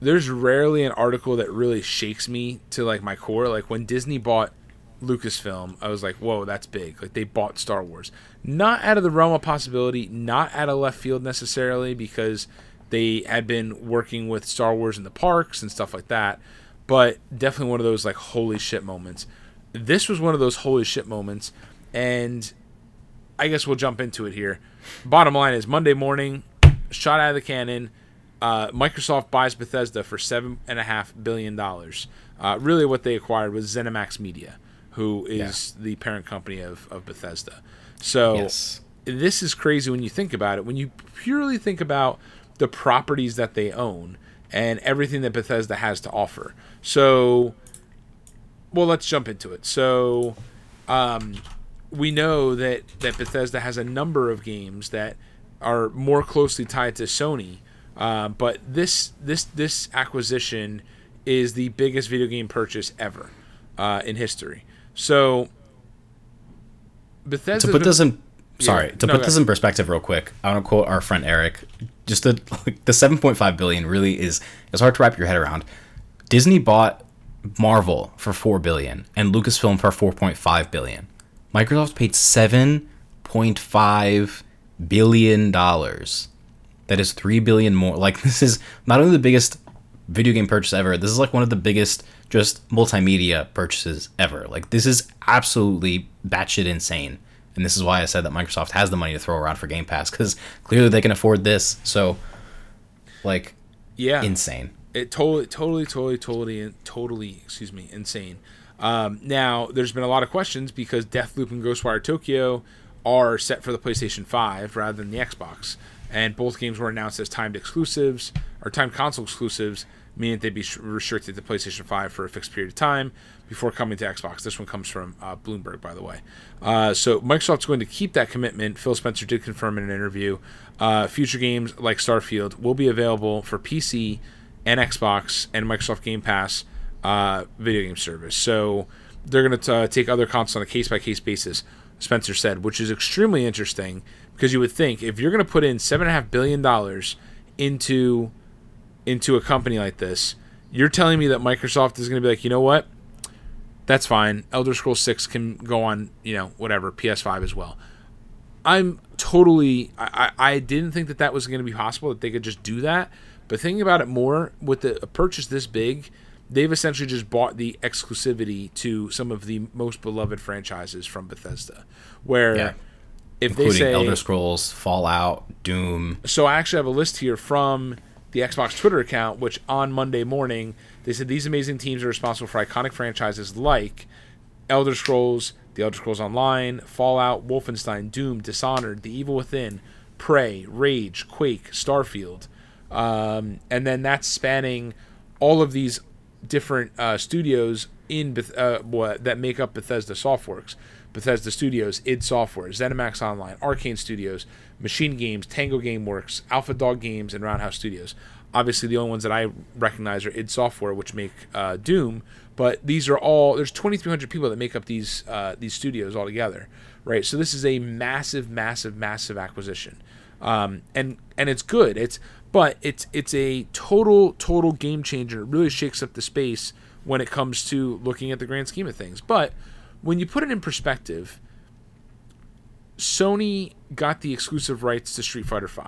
there's rarely an article that really shakes me to like my core like when disney bought lucasfilm i was like whoa that's big like they bought star wars not out of the realm of possibility not out of left field necessarily because they had been working with star wars in the parks and stuff like that but definitely one of those like holy shit moments this was one of those holy shit moments and I guess we'll jump into it here. Bottom line is Monday morning, shot out of the cannon. Uh, Microsoft buys Bethesda for seven and a half billion dollars. Uh, really, what they acquired was ZeniMax Media, who is the parent company of, of Bethesda. So Yes. this is crazy when you think about it. When you purely think about the properties that they own and everything that Bethesda has to offer. So, well, let's jump into it. So, um, we know that that Bethesda has a number of games that are more closely tied to Sony. Uh, but this this this acquisition is the biggest video game purchase ever uh, in history. So Bethesda to put this in sorry Yeah, to no, put this in perspective real quick i want to quote our friend eric just the like, the 7.5 billion really is it's hard to wrap your head around disney bought marvel for 4 billion and lucasfilm for 4.5 billion microsoft paid 7.5 billion dollars that is 3 billion more like this is not only the biggest video game purchase ever this is like one of the biggest just multimedia purchases ever like this is absolutely batshit insane And this is why I said that Microsoft has the money to throw around for Game Pass because clearly they can afford this. So, like, Yeah, insane. it totally, totally, totally, totally, totally, excuse me, insane. Um, now, there's been a lot of questions because Deathloop and Ghostwire Tokyo are set for the PlayStation 5 rather than the Xbox, and both games were announced as timed exclusives or timed console exclusives, meaning they'd be restricted to PlayStation 5 for a fixed period of time before coming to Xbox. This one comes from uh, Bloomberg, by the way. Uh, so Microsoft's going to keep that commitment. Phil Spencer did confirm in an interview. Uh, future games like Starfield will be available for PC and Xbox and Microsoft Game Pass uh, video game service. So they're going to take other consoles on a case by case basis. Spencer said, which is extremely interesting because you would think if you're going to put in seven and a half billion dollars into into a company like this, you're telling me that Microsoft is going to be like, you know what? That's fine. Elder Scrolls Six can go on, you know, whatever PS5 as well. I'm totally. I, I I didn't think that that was going to be possible that they could just do that. But thinking about it more, with the a purchase this big, they've essentially just bought the exclusivity to some of the most beloved franchises from Bethesda. Where Yeah. if they Including say Elder Scrolls, Fallout, Doom. so I actually have a list here from the Xbox Twitter account, which on Monday morning they said these amazing teams are responsible for iconic franchises like Elder Scrolls, The Elder Scrolls Online, Fallout, Wolfenstein, Doom, Dishonored, The Evil Within, Prey, Rage, Quake, Starfield, um, and then that's spanning all of these different uh, studios in uh, what that make up Bethesda Softworks. Bethesda Studios, id Software, ZeniMax Online, Arcane Studios, Machine Games, Tango GameWorks, Alpha Dog Games, and Roundhouse Studios. Obviously, the only ones that I recognize are id Software, which make uh, Doom. But these are all there's 2,300 people that make up these uh, these studios altogether, right? So this is a massive, massive, massive acquisition, um, and and it's good. It's but it's it's a total total game changer. It really shakes up the space when it comes to looking at the grand scheme of things. But when you put it in perspective, Sony got the exclusive rights to Street Fighter V.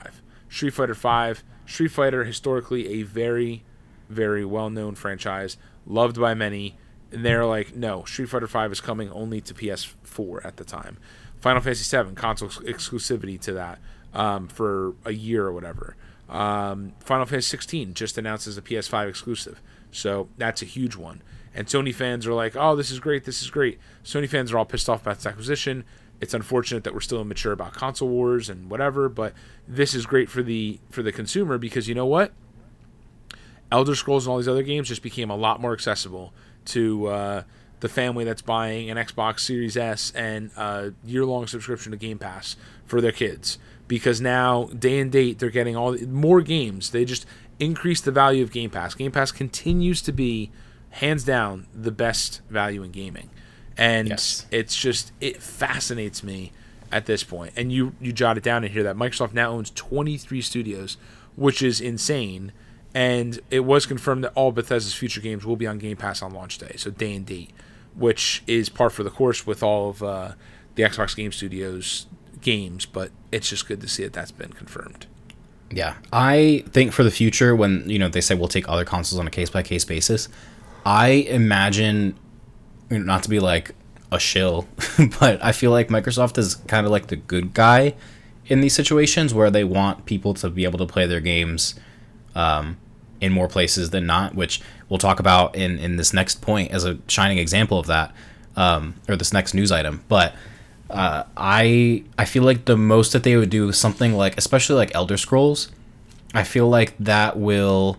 Street Fighter V, Street Fighter historically a very, very well known franchise, loved by many. And they're like, no, Street Fighter V is coming only to PS4 at the time. Final Fantasy VII console exclusivity to that um, for a year or whatever. Um, Final Fantasy 16 just announced as a PS5 exclusive, so that's a huge one. And Sony fans are like, "Oh, this is great, this is great." Sony fans are all pissed off about this acquisition. It's unfortunate that we're still immature about console wars and whatever, but this is great for the for the consumer because you know what? Elder Scrolls and all these other games just became a lot more accessible to uh, the family that's buying an Xbox Series S and a year long subscription to Game Pass for their kids. Because now, day and date, they're getting all more games. They just increase the value of Game Pass. Game Pass continues to be, hands down, the best value in gaming, and Yes. it's just it fascinates me at this point. And you you jot it down and hear that Microsoft now owns 23 studios, which is insane. And it was confirmed that all Bethesda's future games will be on Game Pass on launch day, so day and date, which is par for the course with all of uh, the Xbox Game Studios games. But it's just good to see that that's been confirmed. Yeah, I think for the future, when you know they say we'll take other consoles on a case by case basis, I imagine, not to be like a shill, but I feel like Microsoft is kind of like the good guy in these situations where they want people to be able to play their games um, in more places than not, which we'll talk about in in this next point as a shining example of that, um, or this next news item. But uh, I I feel like the most that they would do is something like, especially like Elder Scrolls. I feel like that will,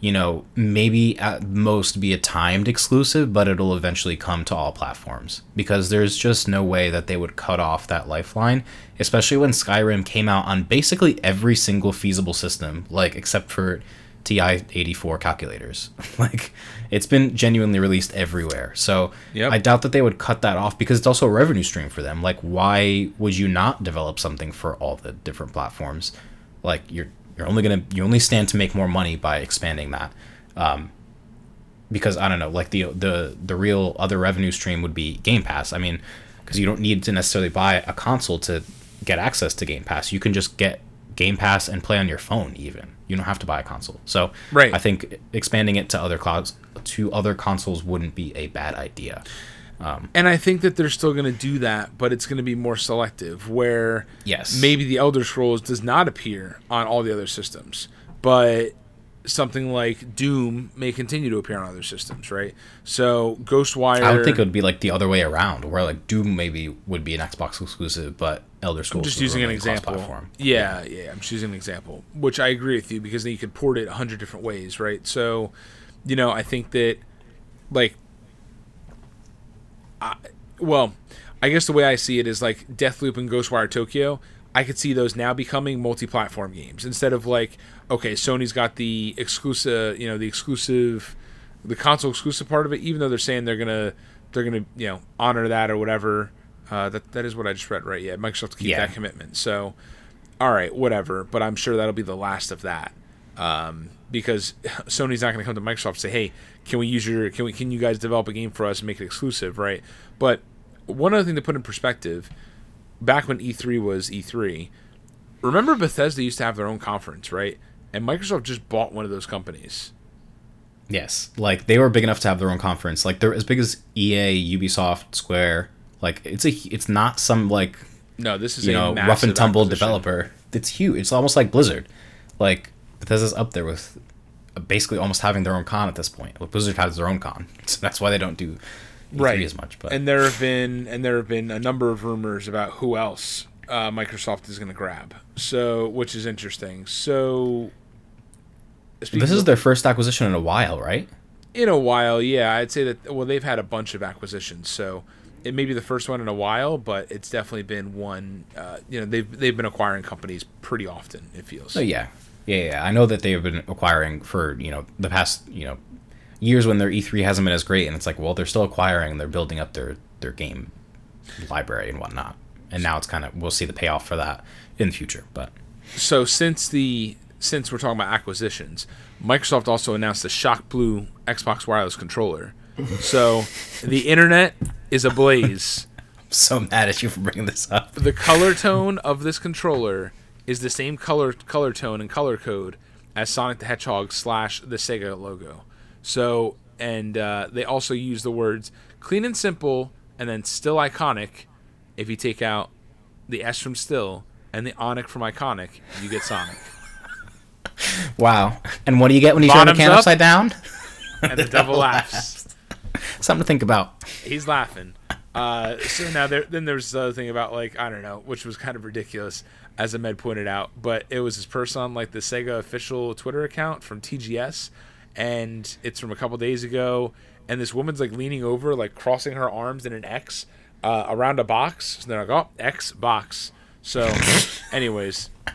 you know, maybe at most be a timed exclusive, but it'll eventually come to all platforms because there's just no way that they would cut off that lifeline, especially when Skyrim came out on basically every single feasible system, like except for TI 84 calculators. like it's been genuinely released everywhere. So Yep. I doubt that they would cut that off because it's also a revenue stream for them. Like why would you not develop something for all the different platforms? Like you're you're only gonna you only stand to make more money by expanding that. Um, because I don't know, like the the the real other revenue stream would be Game Pass. I mean, because you don't need to necessarily buy a console to get access to Game Pass. You can just get Game Pass and play on your phone. Even you don't have to buy a console. So Right. I think expanding it to other clouds to other consoles wouldn't be a bad idea. Um, And I think that they're still going to do that, but it's going to be more selective. Where Yes. maybe the Elder Scrolls does not appear on all the other systems, but something like Doom may continue to appear on other systems, right? So Ghostwire. I would think it would be like the other way around, where like Doom maybe would be an Xbox exclusive, but Elder Scrolls. I'm just using an example. cross-platform. Yeah, yeah, I'm just using an example, which I agree with you because then you could port it a hundred different ways, right? So, you know, I think that, like, I, well, I guess the way I see it is like Deathloop and Ghostwire Tokyo. I could see those now becoming multi-platform games instead of like, okay, Sony's got the exclusive, you know, the exclusive, the console exclusive part of it. Even though they're saying they're gonna, they're gonna, you know, honor that or whatever. Uh, that that is what I just read, right? Yeah, Microsoft to keep Yeah. that commitment. So, all right, whatever. But I'm sure that'll be the last of that, um, because Sony's not going to come to Microsoft and say, "Hey, can we use your can we can you guys develop a game for us and make it exclusive?" Right? But one other thing to put in perspective, back when E3 was E3, remember Bethesda used to have their own conference, right? And Microsoft just bought one of those companies. Yes, like they were big enough to have their own conference. Like they're as big as EA, Ubisoft, Square. Like it's a it's not some like No, this is you a know rough and tumble acquisition. developer. It's huge. It's almost like Blizzard. Like Bethesda's up there with basically almost having their own con at this point. Like Blizzard has their own con, so that's why they don't do E3 right as much. But and there have been and there have been a number of rumors about who else uh, Microsoft is going to grab. So, which is interesting. So, this is of- their first acquisition in a while, right? in a while. Yeah, I'd say that. Well, they've had a bunch of acquisitions, so it may be the first one in a while, but it's definitely been one. Uh, you know, they've they've been acquiring companies pretty often. It feels. Oh yeah, yeah, yeah. I know that they have been acquiring for you know the past you know years when their E3 hasn't been as great, and it's like, well, they're still acquiring, they're building up their their game library and whatnot. And now it's kind of we'll see the payoff for that in the future. But so since the since we're talking about acquisitions, Microsoft also announced the Shock Blue Xbox wireless controller. So the internet is ablaze. I'm so mad at you for bringing this up. the color tone of this controller is the same color color tone and color code as Sonic the Hedgehog slash the Sega logo. So and uh, they also use the words clean and simple and then still iconic. If you take out the S from still and the onic from iconic, you get Sonic. Wow. And what do you get when you turn the can up. upside down? And the devil laughs. Something to think about. He's laughing. Uh, so now there, then there's the other thing about like I don't know, which was kind of ridiculous, as Ahmed pointed out. But it was his person on like the Sega official Twitter account from TGS, and it's from a couple days ago. And this woman's like leaning over, like crossing her arms in an X uh, around a box. So they're like, "Oh, X box." So, anyways, I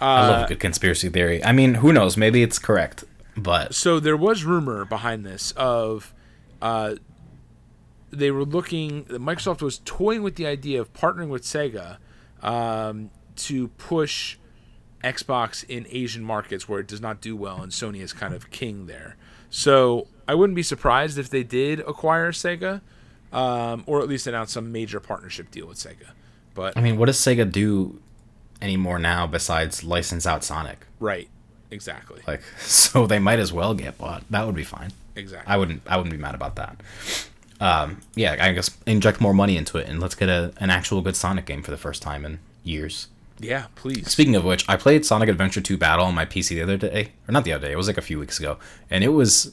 Uh, love a good conspiracy theory. I mean, who knows? Maybe it's correct, but so there was rumor behind this of uh, they were looking microsoft was toying with the idea of partnering with sega um, to push xbox in asian markets where it does not do well and sony is kind of king there so i wouldn't be surprised if they did acquire sega um, or at least announce some major partnership deal with sega but I mean, what does Sega do anymore now besides license out Sonic? right exactly Like, so they might as well get bought. That would be fine. exactly I wouldn't. I wouldn't be mad about that. Um, yeah, I guess inject more money into it and let's get a, an actual good Sonic game for the first time in years. Yeah please Speaking of which, I played Sonic Adventure 2 Battle on my PC the other day, or not the other day. It was like a few weeks ago, and it was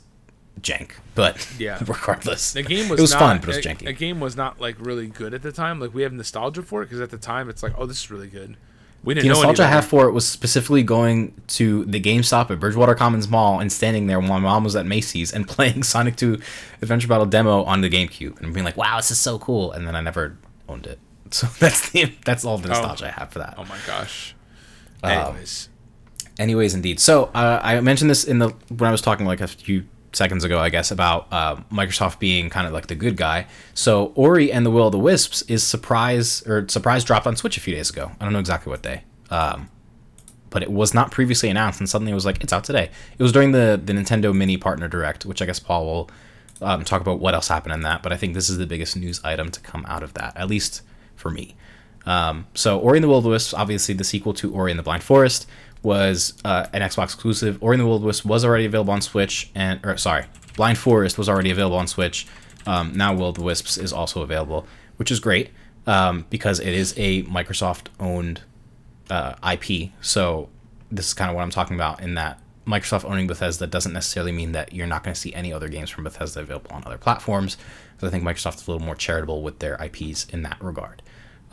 jank. But Yeah. regardless, The game was, it was not, fun, but it was a, janky. A game was not like really good at the time. Like we have nostalgia for it because at the time it's like, oh, this is really good. We didn't the nostalgia I have for it was specifically going to the GameStop at Bridgewater Commons Mall and standing there while my mom was at Macy's and playing Sonic 2 Adventure Battle demo on the GameCube and being like, "Wow, this is so cool!" And then I never owned it. So that's the that's all the nostalgia I have for that. Oh my gosh. Um, Anyways, Anyways, indeed. So uh, I mentioned this in the when I was talking like a few seconds ago, I guess, about uh, Microsoft being kind of like the good guy. So Ori and the Will of the Wisps is surprise or surprise dropped on Switch a few days ago. I don't know exactly what day, um, but it was not previously announced, and suddenly it was like it's out today. It was during the the Nintendo Mini Partner Direct, which I guess Paul will um, talk about what else happened in that. But I think this is the biggest news item to come out of that, at least for me. Um, so Ori and the Will of the Wisps, obviously the sequel to Ori and the Blind Forest, was uh, an Xbox exclusive. Ori and the Will of the Wisps was already available on Switch, and or sorry, Blind Forest was already available on Switch, Um, now Will of the Wisps is also available, which is great um, because it is a Microsoft owned uh, IP. So this is kind of what I'm talking about in that Microsoft owning Bethesda doesn't necessarily mean that you're not going to see any other games from Bethesda available on other platforms. Because I think Microsoft is a little more charitable with their IPs in that regard.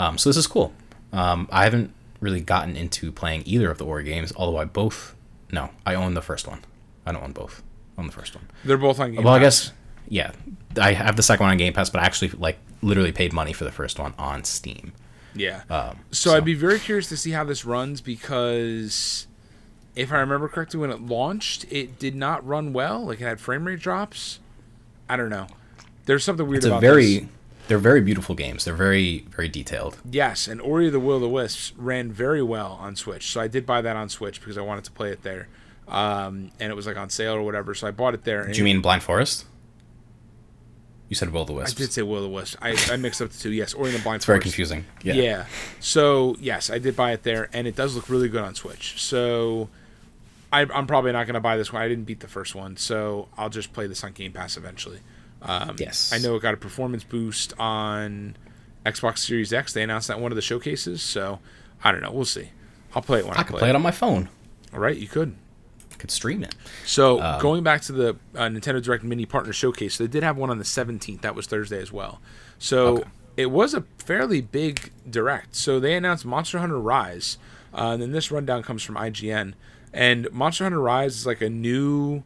Um, so this is cool. Um, I haven't really gotten into playing either of the Ori games, although I both. No, I own the first one. I don't own both. I own the first one. They're both on Game Well, I guess yeah. I have the second one on Game Pass, but I actually like literally paid money for the first one on Steam. Yeah. Um, so, I'd be very curious to see how this runs because if I remember correctly, when it launched, it did not run well. Like it had frame rate drops. I don't know. There's something weird it's a about very this. They're very beautiful games. They're very very detailed. Yes, and Ori of the Will of the Wisps ran very well on Switch. So I did buy that on Switch because I wanted to play it there. Um, and it was like on sale or whatever. So I bought it there. Do you mean Blind Forest? You said Will of the Wisps. I did say Will of the Wisps. I, I mixed up the two. Yes, Ori and the Blind it's very confusing. Yeah. Yeah. So yes, I did buy it there, and it does look really good on Switch. So I, I'm probably not going to buy this one. I didn't beat the first one, so I'll just play this on Game Pass eventually. Um, Yes. I know it got a performance boost on Xbox Series X. They announced that in one of the showcases, so I don't know. We'll see. I'll play it when I, I could play it on my phone. All right, you could. I could stream it. So Um, going back to the uh, Nintendo Direct Mini Partner Showcase, they did have one on the 17th. That was Thursday as well. So Okay. it was a fairly big direct. So they announced Monster Hunter Rise, uh, and then this rundown comes from IGN. And Monster Hunter Rise is like a new,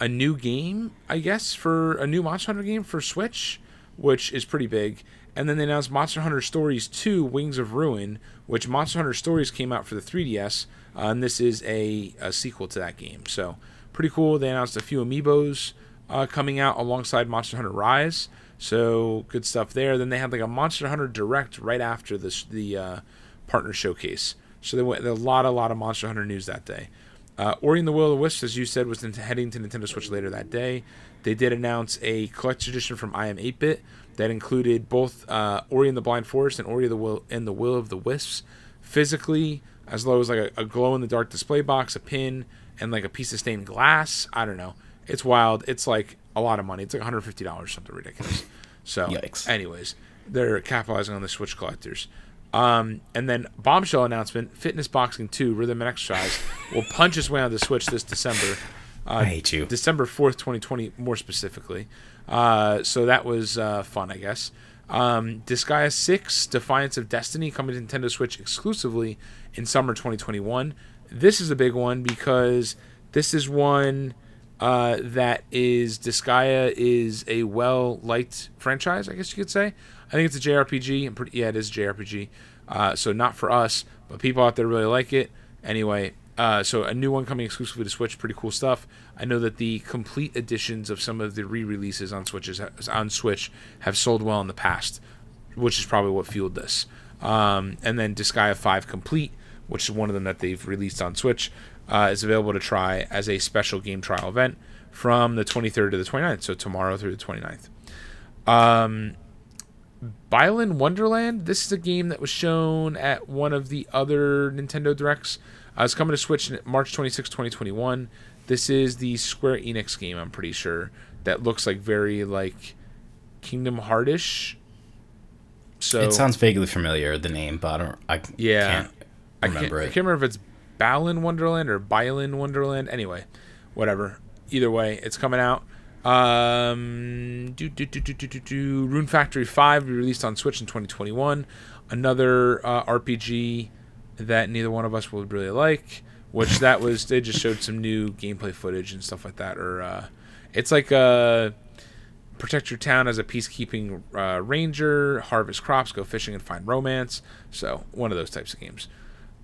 a new game, I guess, for a new Monster Hunter game for Switch, which is pretty big. And then they announced Monster Hunter Stories 2: Wings of Ruin, which Monster Hunter Stories came out for the 3DS, uh, and this is a, a sequel to that game. So pretty cool. They announced a few amiibos uh, coming out alongside Monster Hunter Rise, so good stuff there. Then they had like a Monster Hunter Direct right after this the uh, partner showcase. So they went a lot, a lot of Monster Hunter news that day. Uh, Ori and the Will of the Wisps, as you said, was heading to Nintendo Switch later that day. They did announce a collector's edition from iam8bit that included both uh, Ori and the Blind Forest and Ori the Will and the Will of the Wisps, physically, as low as like a, a glow-in-the-dark display box, a pin, and like a piece of stained glass. I don't know. It's wild. It's like a lot of money. It's like $150, something ridiculous. So, Yikes. anyways, they're capitalizing on the Switch collectors. Um, and then bombshell announcement: Fitness Boxing 2 Rhythm and Exercise will punch its way on the Switch this December. Uh, I hate you. December 4th, 2020, more specifically. Uh, so that was uh, fun, I guess. Um, Disgaea 6 Defiance of Destiny coming to Nintendo Switch exclusively in summer 2021. This is a big one because this is one uh, that is Disgaea is a well liked franchise, I guess you could say. I think it's a JRPG. Pretty, yeah, it is JRPG. Uh, so not for us, but people out there really like it. Anyway, uh, so a new one coming exclusively to Switch, pretty cool stuff. I know that the complete editions of some of the re-releases on Switches on Switch have sold well in the past, which is probably what fueled this. Um, and then Disgaea 5 Complete, which is one of them that they've released on Switch, uh, is available to try as a special game trial event from the 23rd to the 29th, so tomorrow through the 29th. Um, Bylin Wonderland. This is a game that was shown at one of the other Nintendo Directs. Uh, it's coming to Switch March 26, 2021. This is the Square Enix game, I'm pretty sure, that looks like very like Kingdom Heartish. So it sounds vaguely familiar, the name, but I don't. I Yeah. can't I can't, remember I can't remember if it's Balin Wonderland or Bylin Wonderland. Anyway, whatever. Either way, it's coming out. Um, do, do, do, do, do, do, do. Rune Factory 5 will be released on Switch in 2021. Another uh, RPG that neither one of us would really like. Which that was they just showed some new gameplay footage and stuff like that. Or uh, it's like uh, protect your town as a peacekeeping uh, ranger, harvest crops, go fishing, and find romance. So one of those types of games.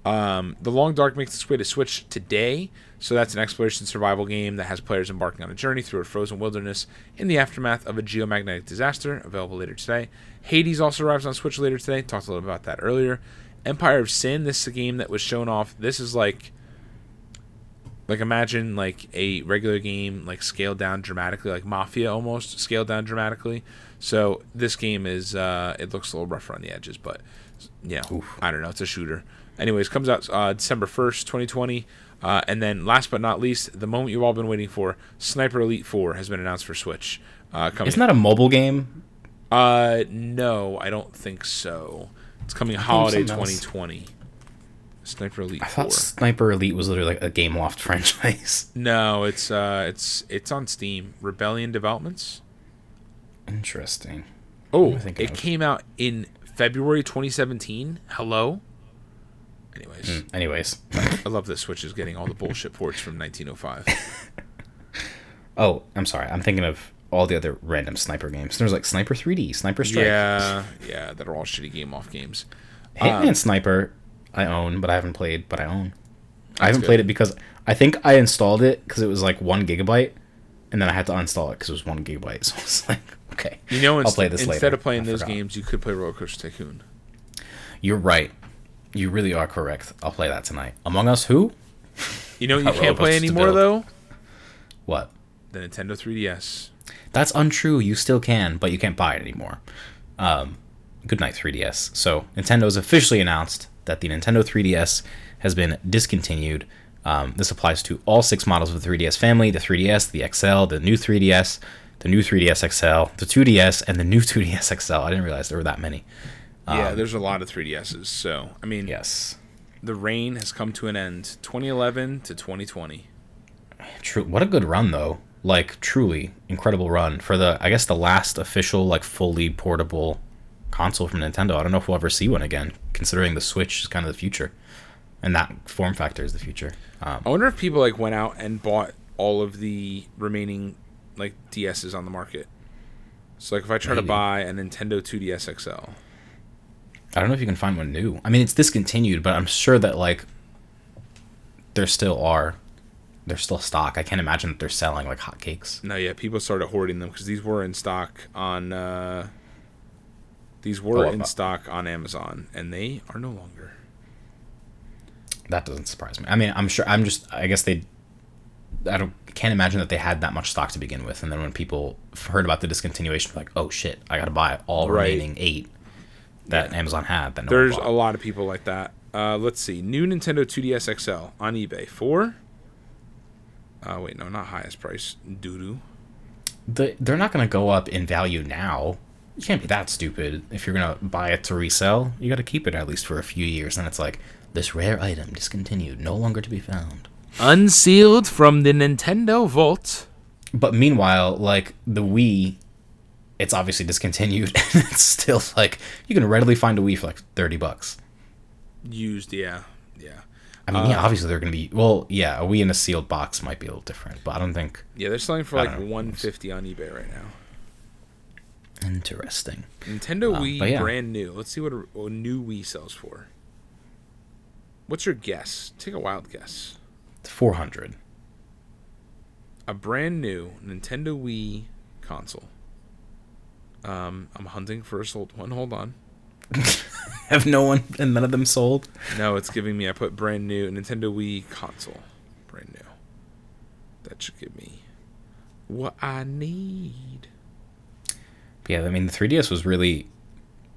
Um, the Long Dark makes its way to Switch today, so that's an exploration survival game that has players embarking on a journey through a frozen wilderness in the aftermath of a geomagnetic disaster. Available later today. Hades also arrives on Switch later today. Talked a little about that earlier. Empire of Sin. This is a game that was shown off. This is like, like imagine like a regular game like scaled down dramatically, like Mafia almost scaled down dramatically. So this game is uh, it looks a little rougher on the edges, but yeah, know, I don't know. It's a shooter. Anyways, comes out uh, December first, twenty twenty. Uh, and then, last but not least, the moment you've all been waiting for, Sniper Elite Four has been announced for Switch. Uh, coming. Isn't that a mobile game? Uh, no, I don't think so. It's coming holiday something else. 2020. Sniper Elite I 4. thought Sniper Elite was literally like a Gameloft franchise. No, it's uh, it's it's on Steam. Rebellion Developments. Interesting. Oh, it of? came out in February 2017. Hello. Anyways, Mm, Anyways, I love that Switch is getting all the bullshit ports from 1905. oh, I'm sorry. I'm thinking of all the other random sniper games. There's like Sniper 3D, Sniper Strike, yeah, yeah, that are all shitty Gameloft games. Hitman Um, Sniper. I own, but I haven't played. But I own. I haven't good. played it because I think I installed it because it was like one gigabyte, and then I had to uninstall it because it was one gigabyte. So it's like, okay, You know, I'll play this instead later. of playing I those forgot. games, you could play Roller Coaster Tycoon. You're right. You really are correct. I'll play that tonight. Among Us, who? You know, what you can't play anymore though. What? The Nintendo 3DS. That's untrue. You still can, but you can't buy it anymore. Um, good night, 3DS. So Nintendo has officially announced that the Nintendo 3DS has been discontinued. Um, this applies to all six models of the 3DS family: the 3DS, the XL, the new 3DS, the new 3DS XL, the 2DS, and the new 2DS XL. I didn't realize there were that many. Yeah, there's a lot of 3DSs. So, I mean, Yes, the reign has come to an end. 2011 to 2020. true. What a good run, though. Like truly incredible run for the. I guess the last official like fully portable console from Nintendo. I don't know if we'll ever see one again, considering the Switch is kind of the future, and that form factor is the future. Um, I wonder if people like went out and bought all of the remaining like DSs on the market. So like if I try to buy a Nintendo 2DS XL, I don't know if you can find one new. I mean, it's discontinued, but I'm sure that like there still are. There's still stock. I can't imagine that they're selling like hotcakes. no, yeah, people started hoarding them because these were in stock on. uh These were Oh, in uh, stock on Amazon, and they are no longer. That doesn't surprise me. I mean, I'm sure. I'm just. I guess they. I don't. Can't imagine that they had that much stock to begin with, and then when people heard about the discontinuation, like, oh shit, I got to buy all Right. remaining eight that Yeah. Amazon had. That no There's a lot of people like that. Uh, let's see. New Nintendo 2DS XL on eBay for. Uh, wait, no, not highest price. Doo doo. the, they're not going to go up in value now. You can't be that stupid. If you're going to buy it to resell, you got to keep it at least for a few years. And it's like, this rare item discontinued, no longer to be found. Unsealed from the Nintendo Vault. But meanwhile, like the Wii, it's obviously discontinued. and it's still like, you can readily find a Wii for like 30 bucks. Used, yeah. Yeah. I mean, yeah, obviously they're going to be, well, yeah, a Wii in a sealed box might be a little different, but I don't think. Yeah, they're selling for I like 150 on eBay right now. Interesting. Nintendo Um, Wii yeah. brand new. Let's see what a, a new Wii sells for. What's your guess? Take a wild guess. 400. A brand new Nintendo Wii console. Um, I'm hunting for a sold one. Hold on. Have no one, and none of them sold? No, it's giving me. I put brand new Nintendo Wii console. Brand new. That should give me what I need. Yeah, I mean, the 3DS was really.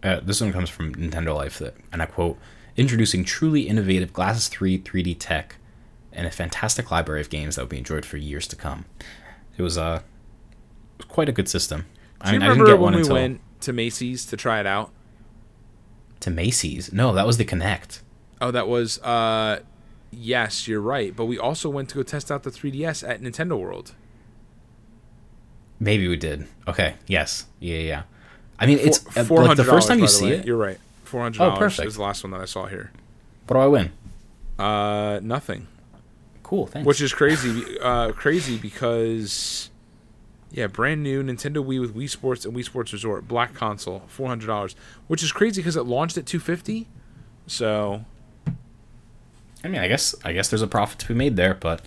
Uh, this one comes from Nintendo Life, that, and I quote Introducing truly innovative Glasses 3 3D tech and a fantastic library of games that will be enjoyed for years to come. It was uh, it was quite a good system. Do I you mean, I didn't remember when we until went to Macy's to try it out? to Macy's. No, that was the Kinect. Oh, that was uh yes, you're right. But we also went to go test out the 3DS at Nintendo World. Maybe we did. Okay, yes. Yeah, yeah. I mean, it's uh, four like the first time you see it. You're right. Four hundred Oh, dollars perfect. is the last one that I saw here. What do I win? Uh, nothing. Cool, thanks. Which is crazy. uh, crazy because yeah, brand new Nintendo Wii with Wii Sports and Wii Sports Resort black console, four hundred dollars. Which is crazy because it launched at two fifty. So I mean, I guess I guess there's a profit to be made there, but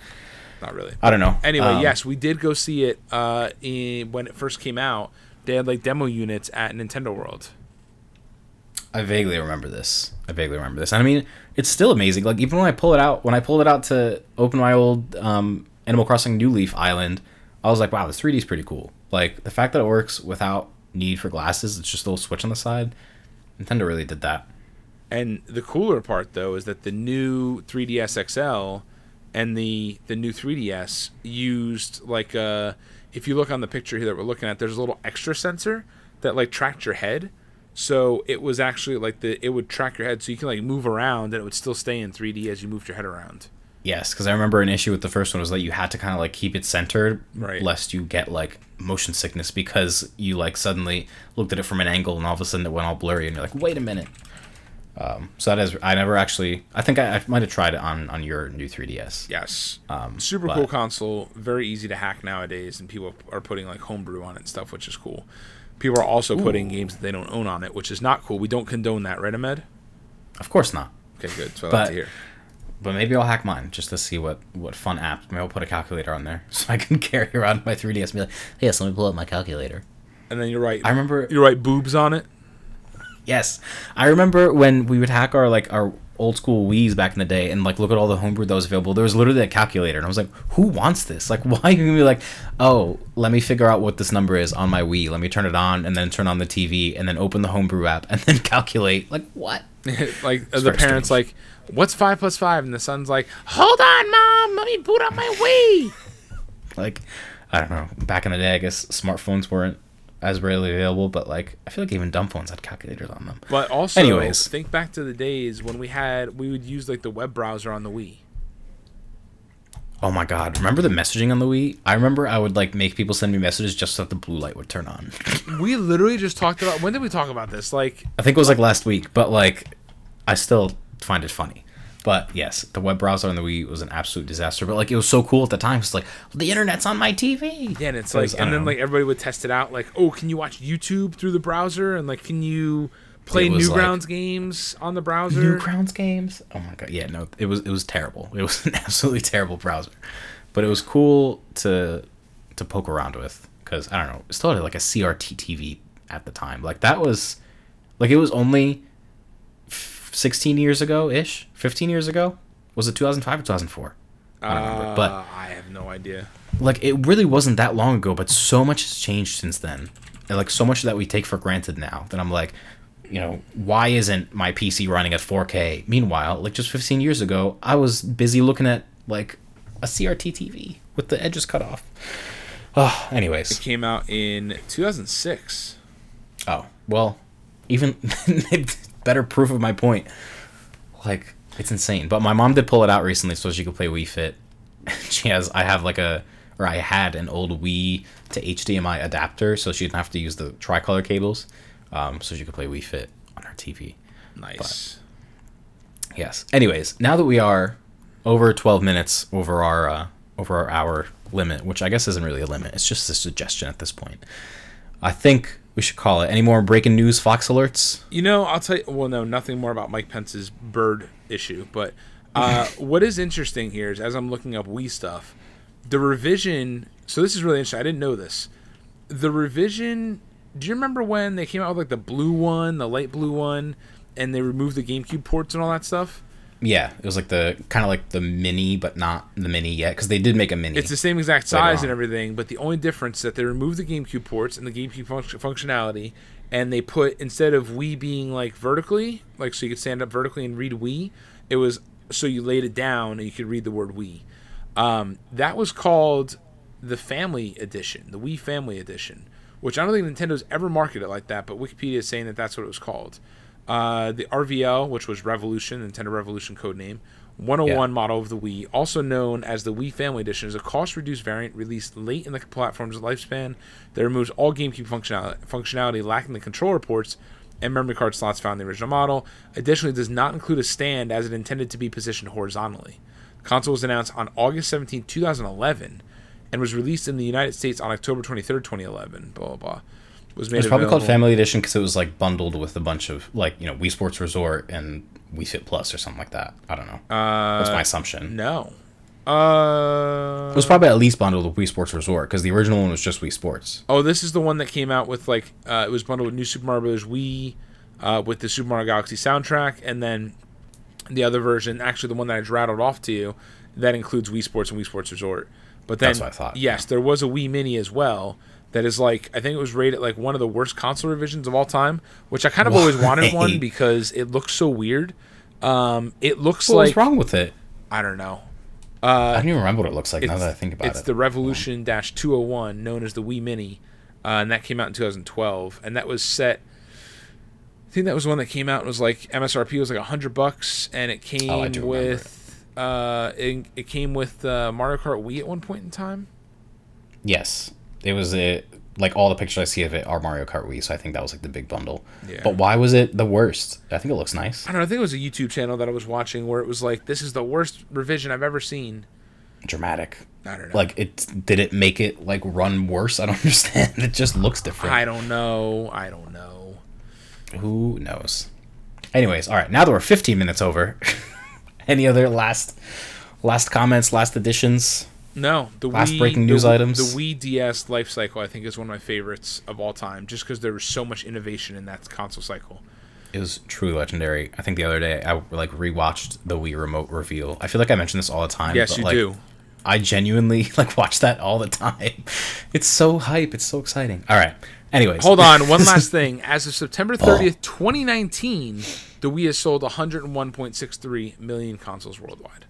not really. I don't know. Anyway, Um, yes, we did go see it uh, in, when it first came out. They had like demo units at Nintendo World. I vaguely remember this. I vaguely remember this. And I mean, it's still amazing. Like even when I pull it out, when I pulled it out to open my old um, Animal Crossing New Leaf Island, I was like, wow, this 3D is pretty cool. Like the fact that it works without need for glasses, it's just a little switch on the side. Nintendo really did that. And the cooler part though is that the new 3DS XL and the the new 3DS used like uh if you look on the picture here that we're looking at, there's a little extra sensor that like tracked your head. So it was actually like the it would track your head so you can like move around and it would still stay in 3D as you moved your head around. Yes, because I remember an issue with the first one was that you had to kind of like keep it centered, Right. lest you get like motion sickness because you like suddenly looked at it from an angle and all of a sudden it went all blurry and you're like, wait a minute. Um, so that is, I never actually, I think I, I might have tried it on on your new 3ds. Yes. Um, Super but- cool console, very easy to hack nowadays, and people are putting like homebrew on it and stuff, which is cool. People are also putting games that they don't own on it, which is not cool. We don't condone that, right, Ahmed? Of course not. Okay, good. So I like But- to hear. But maybe I'll hack mine just to see what what fun apps. Maybe I'll put a calculator on there so I can carry around my 3ds and be like, Yes, let me pull up my calculator. And then you're right. I remember you write. Boobs on it. Yes, I remember when we would hack our like our old school Wii's back in the day, and like look at all the homebrew that was available. There was literally a calculator, and I was like, "Who wants this? Like, why are you gonna be like, oh, let me figure out what this number is on my Wii. Let me turn it on, and then turn on the TV, and then open the homebrew app, and then calculate. Like, what? like the parents strange. like, "What's five plus five? And the son's like, "Hold on, mom. Let me boot up my Wii." Like, I don't know. Back in the day, I guess smartphones weren't as readily available, but like, I feel like even dumb phones had calculators on them. But also, Anyways. think back to the days when we had we would use like the web browser on the Wii. Oh my god! Remember the messaging on the Wii? I remember I would like make people send me messages just so that the blue light would turn on. We literally just talked about when did we talk about this? Like I think it was like last week, but like I still find it funny. But yes, the web browser on the Wii was an absolute disaster. But like it was so cool at the time. It's like the internet's on my TV. Yeah, and it's like, and then know. like everybody would test it out. Like, oh, can you watch YouTube through the browser? And like, can you play was, like- Newgrounds games on the browser? Newgrounds games. Oh my god, yeah, no, it was it was terrible. It was an absolutely terrible browser, but it was cool to to poke around with because I don't know, it still had like a CRT TV at the time. Like that was like it was only f- sixteen years ago ish, fifteen years ago. Was it two thousand five or two thousand four? I don't remember, but Uh, I have no idea. like it really wasn't that long ago but so much has changed since then and like so much that we take for granted now that i'm like you know why isn't my pc running at 4k meanwhile like just 15 years ago i was busy looking at like a crt tv with the edges cut off oh anyways it Came out in 2006. oh well even better proof of my point. Like it's insane. But my mom did pull it out recently so she could play wii fit. She has i have like a or i had an old wii to hdmi adapter so she didn't have to use the tricolor cables um, so she could play wii fit on her tv Nice. yes. Anyways now that we are over 12 minutes over our uh, over our hour limit which i guess isn't really a limit it's just a suggestion at this point i think we should call it any more breaking news fox alerts You know, I'll tell you. Well, no, nothing more about Mike Pence's bird issue. But uh, what is interesting here is as I'm looking up Wii stuff, the revision. So this is really interesting. I didn't know this. The revision. Do you remember when they came out with like the blue one, the light blue one, and they removed the GameCube ports and all that stuff? Yeah, it was like the kind of like the mini, but not the mini yet, because they did make a mini. It's the same exact size and everything, but the only difference is that they removed the GameCube ports and the GameCube func- functionality, and they put instead of Wii being like vertically, like so you could stand up vertically and read Wii, it was so you laid it down and you could read the word Wii. Um, that was called the Family Edition, the Wii Family Edition, which I don't think Nintendo's ever marketed it like that, but Wikipedia is saying that that's what it was called. Uh, the RVL, which was Revolution, Nintendo Revolution codename, 101 Yeah. model of the Wii, also known as the Wii Family Edition, is a cost-reduced variant released late in the platform's lifespan that removes all GameCube functionality, functionality lacking the controller ports and memory card slots found in the original model. Additionally, it does not include a stand as it intended to be positioned horizontally. The console was announced on August 17, 2011, and was released in the United States on October 23rd, 2011. Blah blah blah. It was made It's probably called Family Edition because it was like bundled with a bunch of like you know Wii Sports Resort and Wii Fit Plus or something like that. I don't know. Uh, That's my assumption. no. Uh, It was probably at least bundled with Wii Sports Resort because the original one was just Wii Sports. Oh, this is the one that came out with like uh, it was bundled with New Super Mario Bros. Wii, uh, with the Super Mario Galaxy soundtrack, and then the other version, actually the one that I just rattled off to you, that includes Wii Sports and Wii Sports Resort. But then, That's what I thought, yes, there was a Wii Mini as well, that is like I think it was rated like one of the worst console revisions of all time, which I kind of always wanted one because it looks so weird. Um, it looks What like was wrong with it? I don't know. I don't even remember what it looks like now that I think about it's it. It's the Revolution Dash 201, known as the Wii Mini, uh, and that came out in 2012, and that was set. I think that was one that came out and was like MSRP was like hundred bucks, and it came Oh, do remember with uh, it, it came with uh, Mario Kart Wii at one point in time. yes, it was a like all the pictures I see of it are Mario Kart Wii, so I think that was like the big bundle. Yeah. But why was it the worst? I think it looks nice. I don't know. I think it was a YouTube channel that I was watching where it was like, "This is the worst revision I've ever seen." Dramatic. I don't know. Like it did it make it like run worse? I don't understand. It just looks different. I don't know. I don't know. Who knows? Anyways, all right. Now that we're 15 minutes over, any other last last comments, last additions? No, the Last Wii, breaking the news Wii- items? The Wii DS life cycle, I think, is one of my favorites of all time, just because there was so much innovation in that console cycle. It was truly legendary. I think the other day I like rewatched the Wii remote reveal. I feel like I mention this all the time. Yes, but, you like, do. I genuinely like watch that all the time. It's so hype. It's so exciting. All right. Anyways, Hold on, one last thing. As of September 30th, 2019, the Wii has sold 101.63 million consoles worldwide.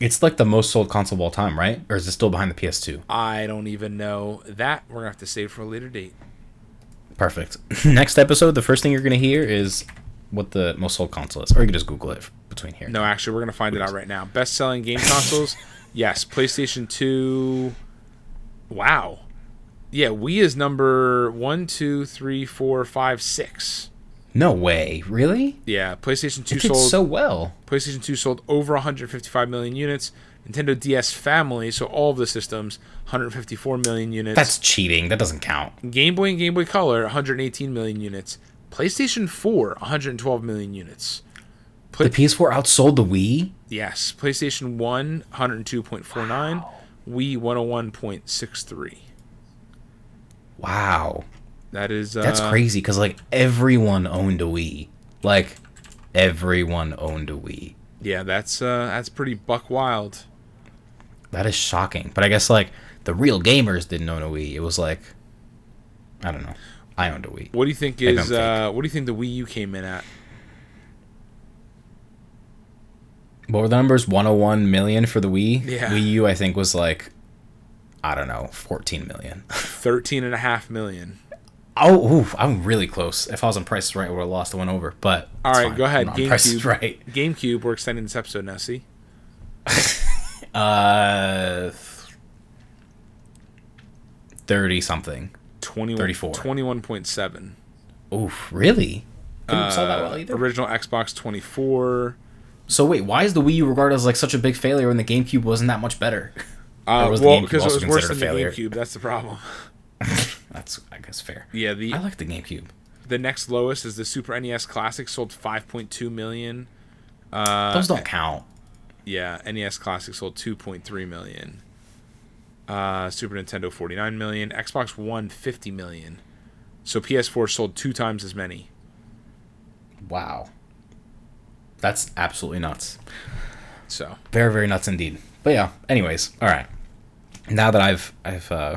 It's like the most sold console of all time, right? Or is it still behind the PS2? I don't even know that. We're gonna have to save for a later date. Perfect. Next episode, the first thing you're gonna hear is what the most sold console is, or you can just Google it between here. No, actually, we're gonna find it out right now. Best selling game consoles. Yes, PlayStation 2. Wow. Yeah, Wii is number one, two, three, four, five, six. No way. Really? Yeah, PlayStation 2 It did sold so well. PlayStation 2 sold over 155 million units. Nintendo DS Family, so all of the systems, 154 million units. That's cheating. That doesn't count. Game Boy and Game Boy Color, 118 million units. PlayStation 4, 112 million units. The PS4 outsold the Wii. Yes, PlayStation 1, 102.49. Wii, 101.63. Wow. That is uh, That's crazy because like everyone owned a Wii. Like everyone owned a Wii. Yeah, that's uh, that's pretty buck wild. That is shocking. But I guess like the real gamers didn't own a Wii. It was like I don't know. I owned a Wii. What do you think is uh, what do you think the Wii U came in at? What were the numbers? 101 million for the Wii. Yeah. Wii U I think was like I don't know, 14 million. 13 and a half million. Oh, ooh, I'm really close. If I was on Price is Right, I would have lost the one over. But All right, fine. go ahead. I'm on Price is GameCube. Right. GameCube. We're extending this episode now. See, Uh, thirty something. 21, 34. 21.7. Oof, really? Didn't sell that well Uh, either. original Xbox 24. So wait, why is the Wii U regarded as like such a big failure when the GameCube wasn't that much better? Uh, was well, because it was worse than the failure? GameCube. That's the problem. That's I guess fair. Yeah, the I like the GameCube. the next lowest is the Super NES Classic, sold 5.2 million. Uh, Those don't count. Yeah, NES Classic sold 2.3 million. Uh, Super Nintendo 49 million. Xbox One 50 million. So PS4 sold two times as many. Wow. That's absolutely nuts. So Very very nuts indeed. But yeah. Anyways, all right. Now that I've I've uh,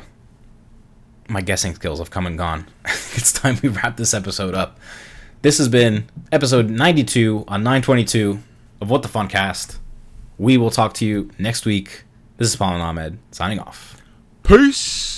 my guessing skills have come and gone, it's time we wrap this episode up. This has been episode 92 on 922 of What the Fun Cast. We will talk to you next week. This is Paul and Ahmed signing off. peace.